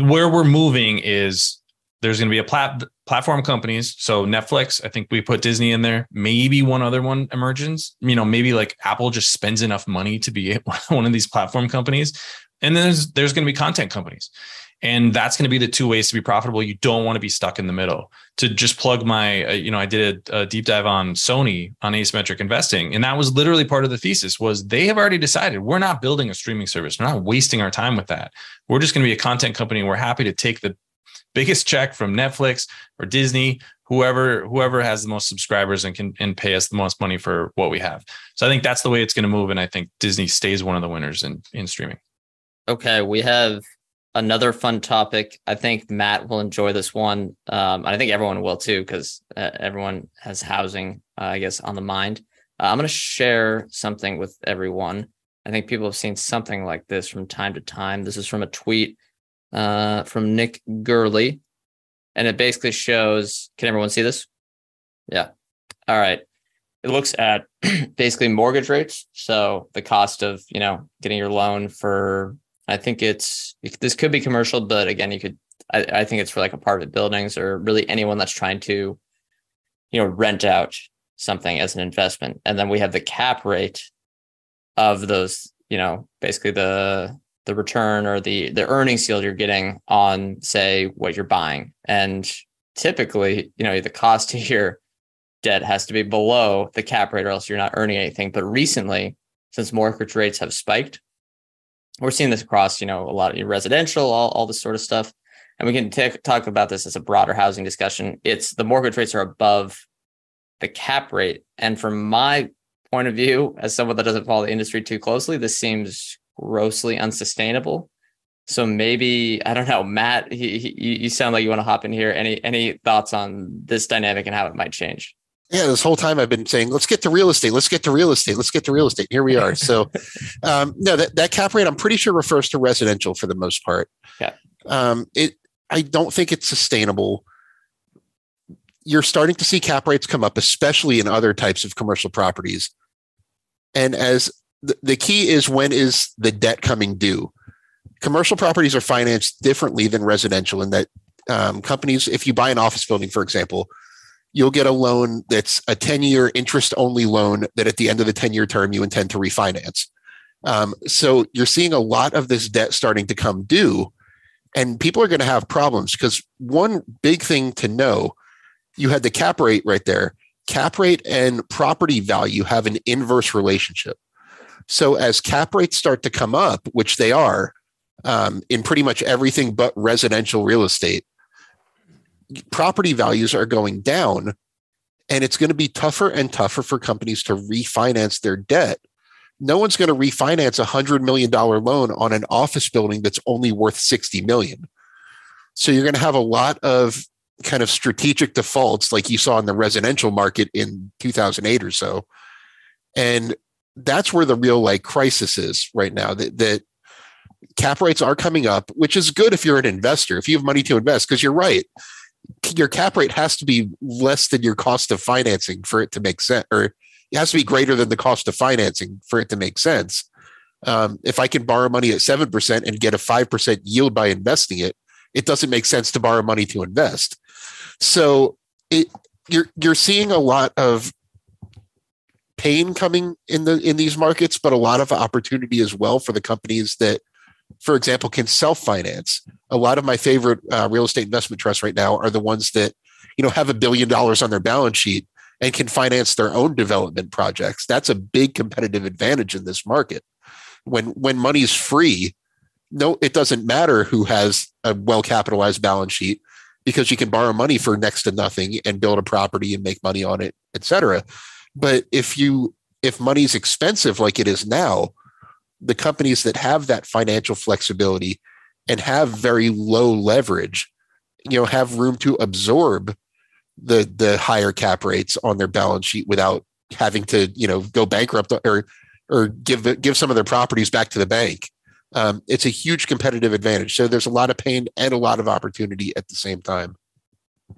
where we're moving is there's going to be a plat- platform companies. So Netflix, I think we put Disney in there. Maybe one other one emerges. You know, maybe like Apple just spends enough money to be one of these platform companies. And then there's there's going to be content companies. And that's going to be the two ways to be profitable. You don't want to be stuck in the middle. To just plug my, uh, you know, I did a, a, deep dive on Sony on asymmetric investing, and that was literally part of the thesis. Was they have already decided we're not building a streaming service. We're not wasting our time with that. We're just going to be a content company. And we're happy to take the biggest check from Netflix or Disney, whoever whoever has the most subscribers and can and pay us the most money for what we have. So I think that's the way it's going to move, and I think Disney stays one of the winners in in streaming. Okay, we have another fun topic. I think Matt will enjoy this one. Um, I think everyone will too, because uh, everyone has housing, uh, I guess, on the mind. Uh, I'm going to share something with everyone. I think people have seen something like this from time to time. This is from a tweet uh, from Nick Gerli, and it basically shows. Can everyone see this? Yeah. All right. It looks at basically mortgage rates. So the cost of you know getting your loan for I think it's this could be commercial, but again, you could I, I think it's for like apartment buildings or really anyone that's trying to, you know, rent out something as an investment. And then we have the cap rate of those, you know, basically the the return or the the earnings yield you're getting on say what you're buying. And typically, you know, the cost of your debt has to be below the cap rate or else you're not earning anything. But recently, since mortgage rates have spiked, we're seeing this across, you know, a lot of residential, all, all this sort of stuff. And we can t- talk about this as a broader housing discussion. It's the mortgage rates are above the cap rate. And from my point of view, as someone that doesn't follow the industry too closely, this seems grossly unsustainable. So maybe I don't know, Matt. He, he, you sound like you want to hop in here. Any any thoughts on this dynamic and how it might change? Yeah, this whole time I've been saying, let's get to real estate. Let's get to real estate. Let's get to real estate. Here we are. So, um, no, that, that cap rate, I'm pretty sure refers to residential for the most part. Yeah. Um, it, I don't think it's sustainable. You're starting to see cap rates come up, especially in other types of commercial properties. And as the, the key is when is the debt coming due? Commercial properties are financed differently than residential in that um, companies, if you buy an office building, for example, you'll get a loan that's a 10 year interest only loan that at the end of the 10 year term you intend to refinance. Um, so you're seeing a lot of this debt starting to come due. And people are going to have problems because one big thing to know you had the cap rate right there. Cap rate and property value have an inverse relationship. So as cap rates start to come up, which they are um, in pretty much everything but residential real estate, property values are going down. And it's going to be tougher and tougher for companies to refinance their debt. No one's going to refinance a hundred million dollar loan on an office building that's only worth 60 million. So you're going to have a lot of kind of strategic defaults like you saw in the residential market in 2008 or so. And that's where the real like crisis is right now that, that cap rates are coming up, which is good if you're an investor, if you have money to invest, because you're right. Your cap rate has to be less than your cost of financing for it to make sense, or it has to be greater than the cost of financing for it to make sense. Um, if I can borrow money at 7% and get a 5% yield by investing it, it doesn't make sense to borrow money to invest. So it, you're you're seeing a lot of pain coming in the in these markets, but a lot of opportunity as well for the companies that, for example, can self finance. A lot of my favorite uh, real estate investment trusts right now are the ones that you know have a billion dollars on their balance sheet and can finance their own development projects. That's a big competitive advantage in this market. When when money's free, no, it doesn't matter who has a well capitalized balance sheet because you can borrow money for next to nothing and build a property and make money on it, et cetera. But if you if money's expensive like it is now, the companies that have that financial flexibility and have very low leverage, you know, have room to absorb the the higher cap rates on their balance sheet without having to, you know, go bankrupt or or give give some of their properties back to the bank. Um, it's a huge competitive advantage. So there's a lot of pain and a lot of opportunity at the same time.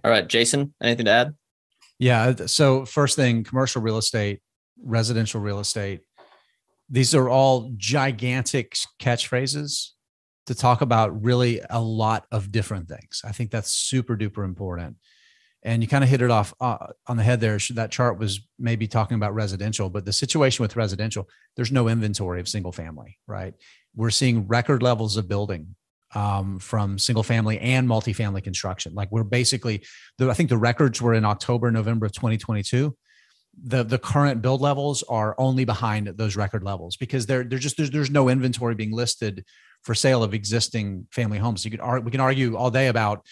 All right, Jason, anything to add? Yeah. So, first thing commercial real estate, residential real estate, these are all gigantic catchphrases to talk about really a lot of different things. I think that's super duper important. And you kind of hit it off uh, on the head there. That chart was maybe talking about residential, but the situation with residential, there's no inventory of single family, right? We're seeing record levels of building um, from single family and multifamily construction. Like we're basically, the, I think the records were in October, November of 2022. The the current build levels are only behind those record levels because they're they're just there's, there's no inventory being listed for sale of existing family homes. You could we can argue all day about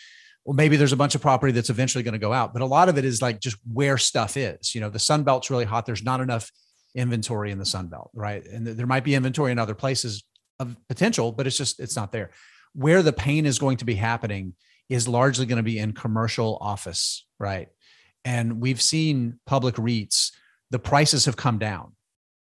well maybe there's a bunch of property that's eventually going to go out, but a lot of it is like just where stuff is. You know, the Sun Belt's really hot. There's not enough inventory in the Sun Belt, right? And there might be inventory in other places of potential, but it's just it's not there where the pain is going to be happening is largely going to be in commercial office, right? And we've seen public REITs, the prices have come down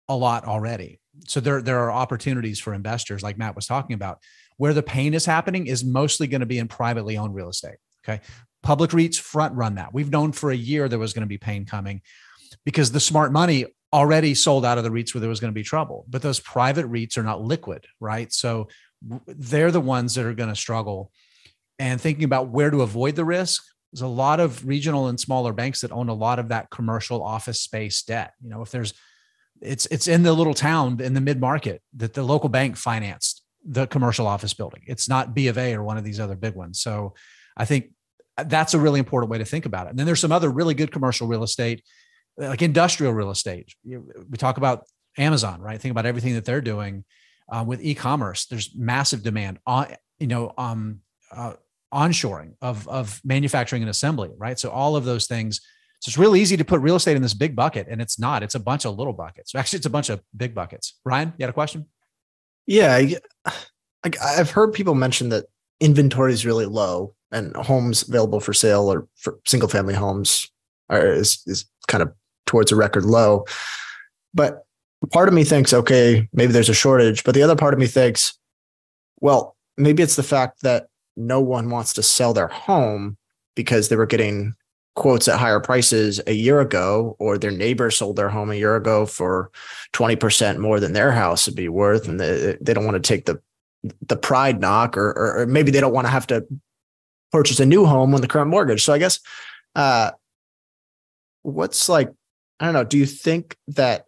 a lot already. So there, there are opportunities for investors, like Matt was talking about. Where the pain is happening is mostly going to be in privately owned real estate. Okay. Public REITs front run that. We've known for a year there was going to be pain coming because the smart money already sold out of the REITs where there was going to be trouble. But those private REITs are not liquid, right? So they're the ones that are going to struggle. And thinking about where to avoid the risk, there's a lot of regional and smaller banks that own a lot of that commercial office space debt. You know, if there's it's it's in the little town in the mid market that the local bank financed the commercial office building. It's not B of A or one of these other big ones. So I think that's a really important way to think about it. And then there's some other really good commercial real estate, like industrial real estate. We talk about Amazon, right? Think about everything that they're doing uh, with e-commerce there's massive demand on you know um, uh, onshoring of of manufacturing and assembly right? So all of those things so it's really easy to put real estate in this big bucket and it's not. It's a bunch of little buckets. Actually it's a bunch of big buckets. Ryan you had a question? Yeah I, i've heard people mention that inventory is really low and homes available for sale or for single family homes are is, is kind of towards a record low. But part of me thinks, okay, maybe there's a shortage, but the other part of me thinks, well, maybe it's the fact that no one wants to sell their home because they were getting quotes at higher prices a year ago, or their neighbor sold their home a year ago for 20% more than their house would be worth. And they, they don't want to take the, the pride knock, or, or, or maybe they don't want to have to purchase a new home on the current mortgage. So I guess, uh, what's like, I don't know, do you think that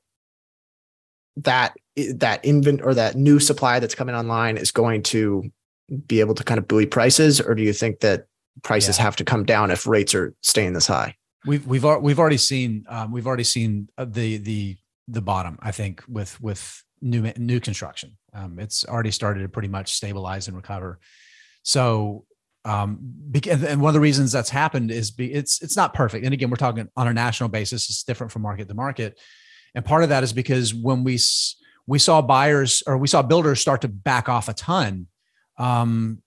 that that invent or that new supply that's coming online is going to be able to kind of buoy prices, or do you think that prices yeah. have to come down if rates are staying this high? We've we've we've already seen um, we've already seen uh, the the the bottom. I think with with new new construction, um, it's already started to pretty much stabilize and recover. So um and one of the reasons that's happened is be it's it's not perfect and again we're talking on a national basis it's different from market to market and part of that is because when we we saw buyers or we saw builders start to back off a ton um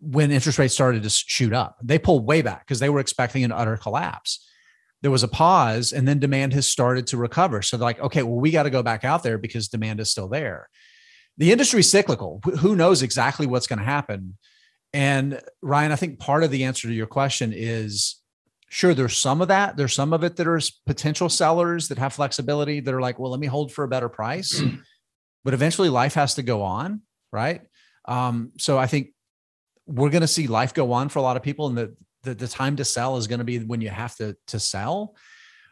when interest rates started to shoot up they pulled way back because they were expecting an utter collapse there was a pause and then demand has started to recover so they're like okay well we got to go back out there because demand is still there the industry's cyclical who knows exactly what's going to happen and Ryan, I think part of the answer to your question is sure, there's some of that. There's some of it that are potential sellers that have flexibility that are like, well, let me hold for a better price. but eventually life has to go on. Right. Um, so I think we're going to see life go on for a lot of people. And the, the, the time to sell is going to be when you have to, to sell.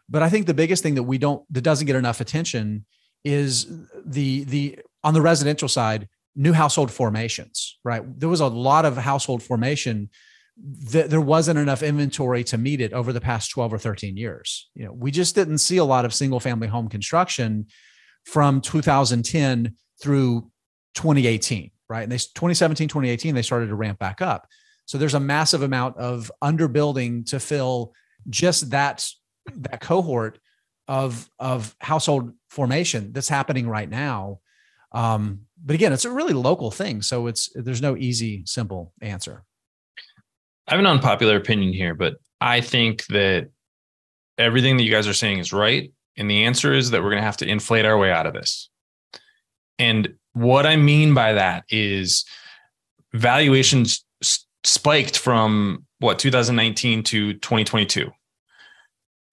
But I think the biggest thing that we don't, that doesn't get enough attention is the, the, on the residential side, new household formations, right? There was a lot of household formation that there wasn't enough inventory to meet it over the past 12 or 13 years. You know, we just didn't see a lot of single family home construction from 2010 through 2018, right? And they 2017, 2018, they started to ramp back up. So there's a massive amount of underbuilding to fill just that that cohort of of household formation that's happening right now. Um, but again, it's a really local thing. So it's there's no easy, simple answer. I have an unpopular opinion here, but I think that everything that you guys are saying is right. And the answer is that we're going to have to inflate our way out of this. And what I mean by that is valuations spiked from what 2019 to 2022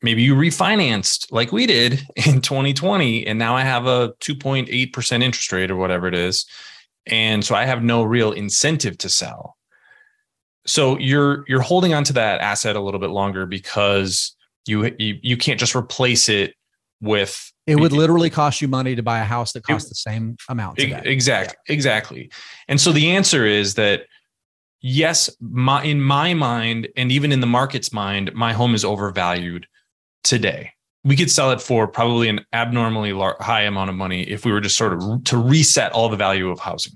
maybe you refinanced like we did in 2020 and now i have a 2.8% interest rate or whatever it is. And so i have no real incentive to sell. So you're you're holding on to that asset a little bit longer because you you, you can't just replace it with it would literally cost you money to buy a house that costs the same amount today. exactly yeah. exactly and so the answer is that yes my in my mind and even in the market's mind my home is overvalued today. We could sell it for probably an abnormally high amount of money if we were just sort of to reset all the value of housing.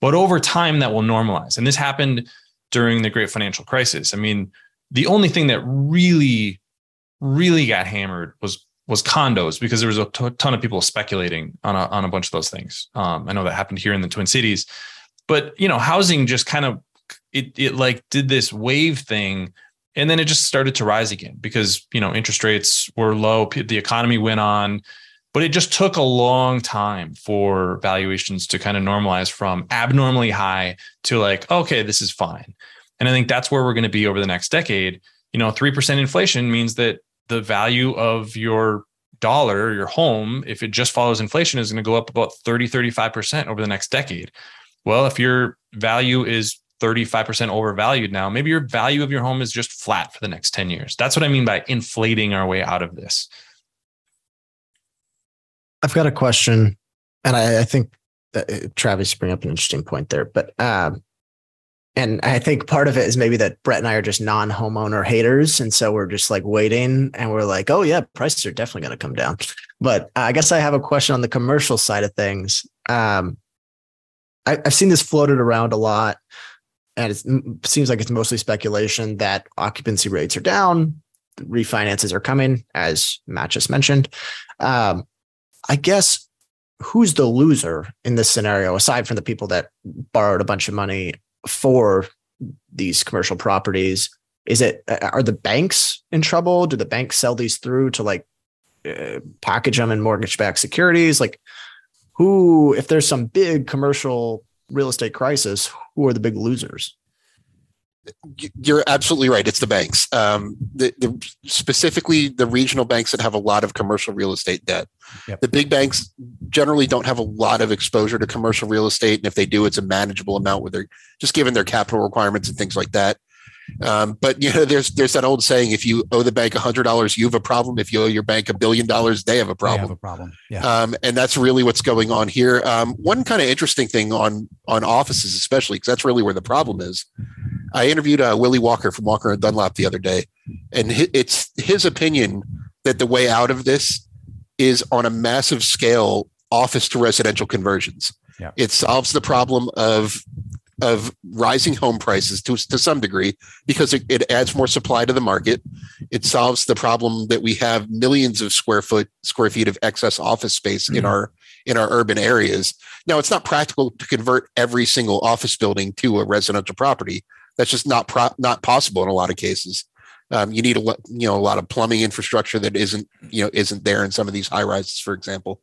But over time, that will normalize. And this happened during the great financial crisis. I mean, the only thing that really, really got hammered was was condos because there was a ton of people speculating on a, on a bunch of those things. Um, I know that happened here in the Twin Cities, but you know, housing just kind of it it like did this wave thing and then it just started to rise again because you know interest rates were low the economy went on but it just took a long time for valuations to kind of normalize from abnormally high to like okay this is fine and i think that's where we're going to be over the next decade you know 3% inflation means that the value of your dollar your home if it just follows inflation is going to go up about 30 35% over the next decade well if your value is 35% overvalued now, maybe your value of your home is just flat for the next 10 years. That's what I mean by inflating our way out of this. I've got a question, and I, I think uh, Travis bring up an interesting point there, but um, and I think part of it is maybe that Brett and I are just non-homeowner haters, and so we're just like waiting, and we're like, oh yeah, prices are definitely going to come down. But I guess I have a question on the commercial side of things. Um, I, I've seen this floated around a lot and it seems like it's mostly speculation that occupancy rates are down, refinances are coming, as Matt just mentioned. Um, I guess who's the loser in this scenario, aside from the people that borrowed a bunch of money for these commercial properties? Is it are the banks in trouble? Do the banks sell these through to like uh, package them in mortgage-backed securities? Like, who, if there's some big commercial real estate crisis, who are the big losers? You're absolutely right. It's the banks, um, the, the, specifically the regional banks that have a lot of commercial real estate debt. Yep. The big banks generally don't have a lot of exposure to commercial real estate, and if they do, it's a manageable amount where they're just given their capital requirements and things like that. Um, but you know, there's there's that old saying: if you owe the bank a hundred dollars, you have a problem. If you owe your bank a billion dollars, they have a problem. They have a problem. Yeah. Um, and that's really what's going on here. Um, one kind of interesting thing on on offices, especially because that's really where the problem is. I interviewed uh, Willy Walker from Walker and Dunlop the other day, and it's his opinion that the way out of this is on a massive scale office to residential conversions. Yeah. It solves the problem of of rising home prices to, to some degree because it, it adds more supply to the market. It solves the problem that we have millions of square foot square feet of excess office space in our in our urban areas. Now it's not practical to convert every single office building to a residential property. That's just not pro- not possible in a lot of cases. Um, you need a lo- you know a lot of plumbing infrastructure that isn't you know isn't there in some of these high rises, for example.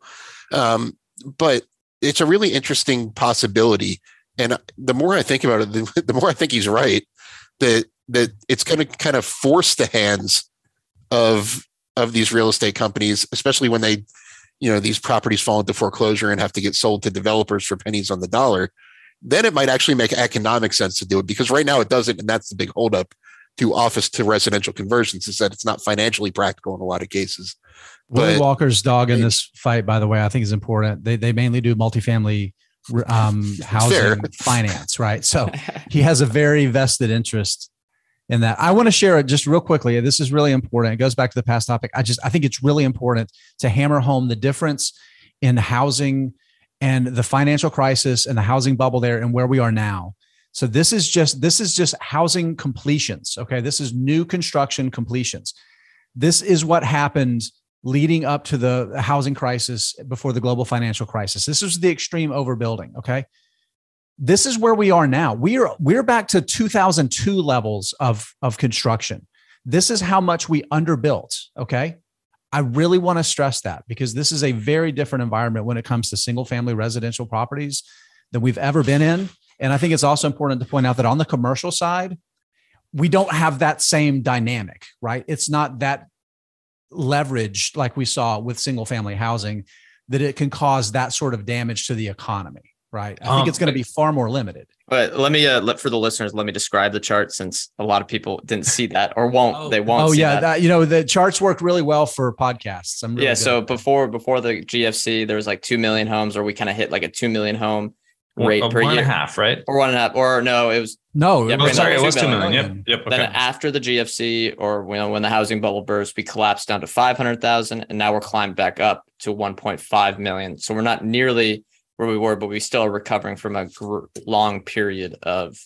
Um, but it's a really interesting possibility. And the more I think about it, the, the more I think he's right. That that it's going to kind of force the hands of of these real estate companies, especially when they, you know, these properties fall into foreclosure and have to get sold to developers for pennies on the dollar. Then it might actually make economic sense to do it because right now it doesn't, and that's the big holdup to office to residential conversions is that it's not financially practical in a lot of cases. Willy Walker's dog in this fight, by the way, I think is important. They they mainly do multifamily um, housing Fair. finance, right? So he has a very vested interest in that. I want to share it just real quickly. This is really important. It goes back to the past topic. I just I think it's really important to hammer home the difference in housing and the financial crisis and the housing bubble there and where we are now. So this is just this is just housing completions. Okay, this is new construction completions. This is what happened leading up to the housing crisis before the global financial crisis. This was the extreme overbuilding. Okay. This is where we are now. We are we're back to 2002 levels of, of construction. This is how much we underbuilt. Okay. I really want to stress that because this is a very different environment when it comes to single family residential properties than we've ever been in. And I think it's also important to point out that on the commercial side, we don't have that same dynamic, right? It's not that leveraged like we saw with single family housing that it can cause that sort of damage to the economy, right? I think Um, it's going to be far more limited. But let me uh, let for the listeners, let me describe the chart since a lot of people didn't see that or won't. they won't. Oh see yeah, that. that, you know the charts work really well for podcasts. I'm really yeah. good So before before the GFC, there was like two million homes, or we kind of hit like a two million home rate One- per one and year, a half, right? or one and a half, or no, it was no, Yeah, Oh, sorry, it two was two million. million. Yep. Yep. then Okay. after the GFC, or you know when the housing bubble burst, we collapsed down to five hundred thousand, and now we're climbed back up to one point five million. So we're not nearly where we were, but we still are recovering from a gr- long period of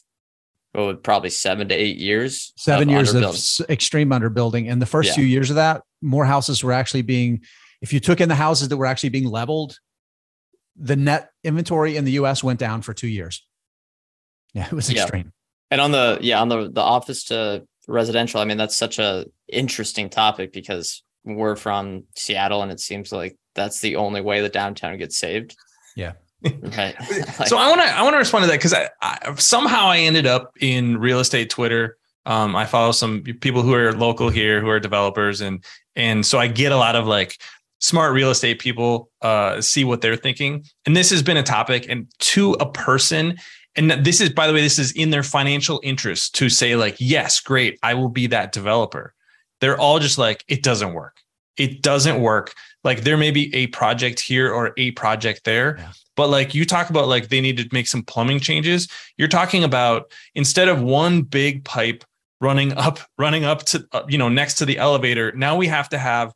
probably seven to eight years. seven years of s- extreme underbuilding. And the first Yeah. few years of that, more houses were actually being, if you took in the houses that were actually being leveled, the net inventory in the US went down for two years. Yeah, it was Yeah. extreme. And on the yeah, on the the office to residential, I mean that's such a interesting topic because we're from Seattle and it seems like that's the only way the downtown gets saved. Yeah. Right. Like, so I want to I want to respond to that because I, I somehow I ended up in real estate Twitter. Um, I follow some people who are local here who are developers, and and so I get a lot of like smart real estate people uh, see what they're thinking. And this has been a topic, and to a person, and this is by the way, this is in their financial interest to say like, yes, great, I will be that developer. They're all just like, it doesn't work. It doesn't work. Like there may be a project here or a project there, Yeah. But like you talk about like they need to make some plumbing changes. You're talking about instead of one big pipe running up, running up to uh, you know next to the elevator, now we have to have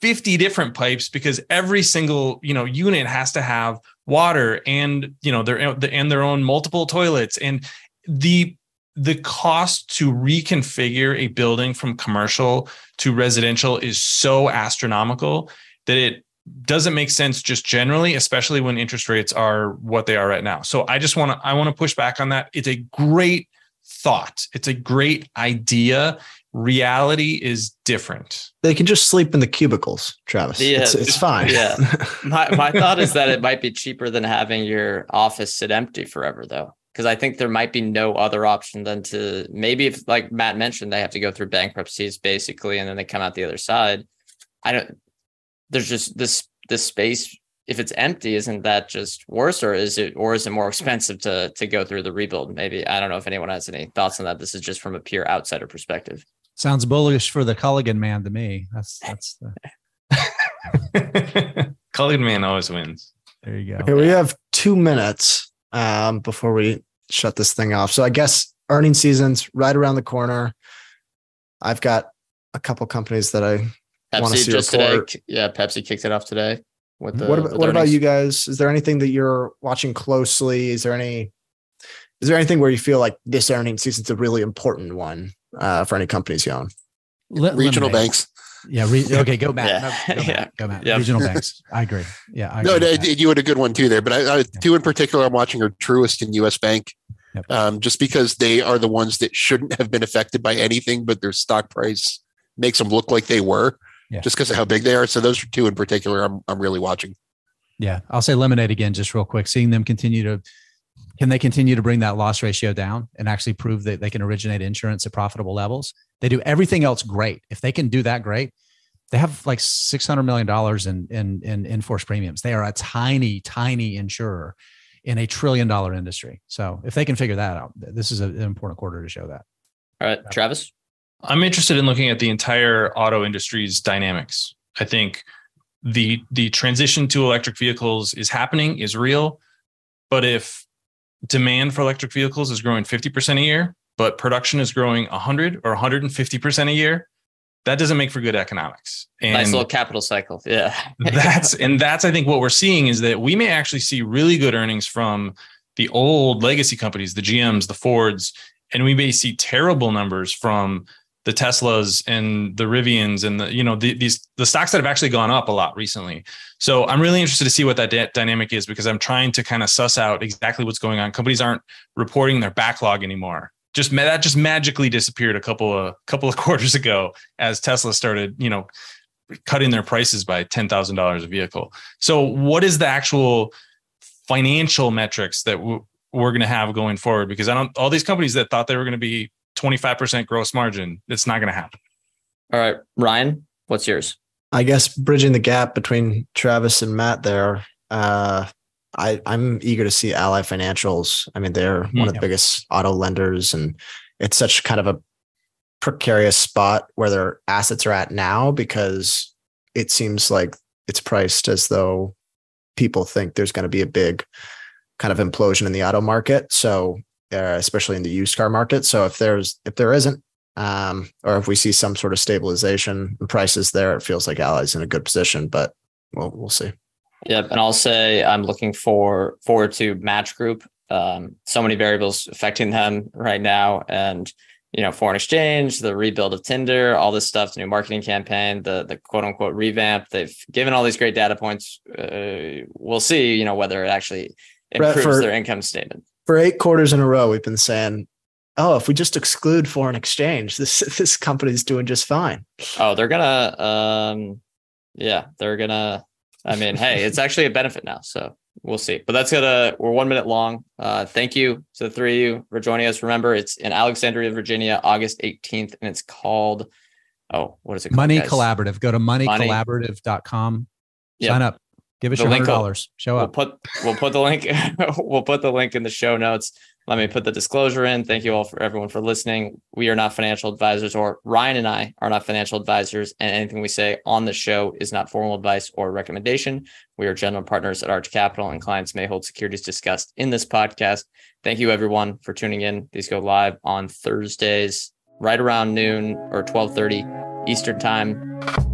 50 different pipes because every single you know unit has to have water and you know their and their own multiple toilets and the the cost to reconfigure a building from commercial to residential is so astronomical that it doesn't make sense just generally especially when interest rates are what they are right now so i just want to i want to push back on that it's a great thought it's a great idea reality is different They can just sleep in the cubicles, Travis. Yeah, it's, it's fine. yeah. my my thought is that it might be cheaper than having your office sit empty forever though. Because I think there might be no other option than to maybe if like Matt mentioned, they have to go through bankruptcies basically, and then they come out the other side. I don't there's just this this space if it's empty, isn't that just worse, or is it, or is it more expensive to to go through the rebuild? Maybe I don't know if anyone has any thoughts on that. This is just from a pure outsider perspective. Sounds bullish for the Culligan man to me. That's that's the Culligan man always wins. There you go. Okay, we have two minutes um, before we shut this thing off. So I guess earning season's right around the corner. I've got a couple companies that I want to Pepsi just report. today. Yeah, Pepsi kicked it off today. With the, what about, with what about you guys? Is there anything that you're watching closely? Is there any? Is there anything where you feel like this earning season's a really important one uh, for any companies you own? Li- Regional lemonade. banks. Yeah. Re- okay. Go back. Yeah. No, go Yeah. Go Matt. Yep. Regional banks. I agree. Yeah. I No, agree no, with that. you had a good one too there, but I, I two in particular I'm watching are Truist and U.S. Bank, Yep. um, just because they are the ones that shouldn't have been affected by anything, but their stock price makes them look like they were, Yeah. just because of how big they are. So those are two in particular I'm I'm really watching. Yeah, I'll say lemonade again, just real quick. Seeing them continue to, can they continue to bring that loss ratio down and actually prove that they can originate insurance at profitable levels? They do everything else great. If they can do that great, they have like six hundred million dollars in in in in force premiums. They are a tiny, tiny insurer in a trillion dollar industry. So if they can figure that out, this is a- an important quarter to show that. All right, Travis. I'm interested in looking at the entire auto industry's dynamics. I think the the transition to electric vehicles is happening, is real. But if demand for electric vehicles is growing 50% a year, but production is growing 100 or 150% a year, that doesn't make for good economics. And nice little capital cycle. Yeah. that's and that's I think what we're seeing is that we may actually see really good earnings from the old legacy companies, the GMs, the Fords, and we may see terrible numbers from the Teslas and the Rivians and the you know the, these the stocks that have actually gone up a lot recently. So I'm really interested to see what that dynamic is because I'm trying to kind of suss out exactly what's going on. Companies aren't reporting their backlog anymore. Just that just magically disappeared a couple of couple of quarters ago as Tesla started you know cutting their prices by ten thousand dollars a vehicle. So what is the actual financial metrics that w- we're going to have going forward? Because I don't all these companies that thought they were going to be 25% gross margin, it's not going to happen. All right, Ryan, what's yours? I guess bridging the gap between Travis and Matt there. Uh, I, I'm eager to see Ally Financials. I mean, they're one of the biggest auto lenders, and it's such kind of a precarious spot where their assets are at now because it seems like it's priced as though people think there's going to be a big kind of implosion in the auto market. So, uh, especially in the used car market. So, if there's if there isn't, um, or if we see some sort of stabilization in prices there, it feels like Ally's in a good position. But we'll we'll see. Yep, and I'll say I'm looking for forward to Match Group. Um, so many variables affecting them right now, and you know, foreign exchange, the rebuild of Tinder, all this stuff, the new marketing campaign, the the quote unquote revamp. They've given all these great data points. Uh, we'll see, you know, whether it actually Brett, improves for- their income statement. For eight quarters in a row, we've been saying, "Oh, if we just exclude foreign exchange, this this company's doing just fine." Oh, they're gonna, um, yeah, they're gonna. I mean, hey, it's actually a benefit now, so we'll see. But that's gonna. We're one minute long. Uh, thank you to the three of you for joining us. Remember, it's in Alexandria, Virginia, August eighteenth, and it's called. Oh, what is it? Called, Money guys? Collaborative. Go to Money- moneycollaborative.com. Yep. Sign up. Give us The your link hundred dollars. Show We'll up. put we'll put the link we'll put the link in the show notes. Let me put the disclosure in. Thank you all for everyone for listening. We are not financial advisors, or Ryan and I are not financial advisors, and anything we say on the show is not formal advice or recommendation. We are general partners at Arch Capital, and clients may hold securities discussed in this podcast. Thank you everyone for tuning in. These go live on Thursdays, right around noon or twelve thirty Eastern time.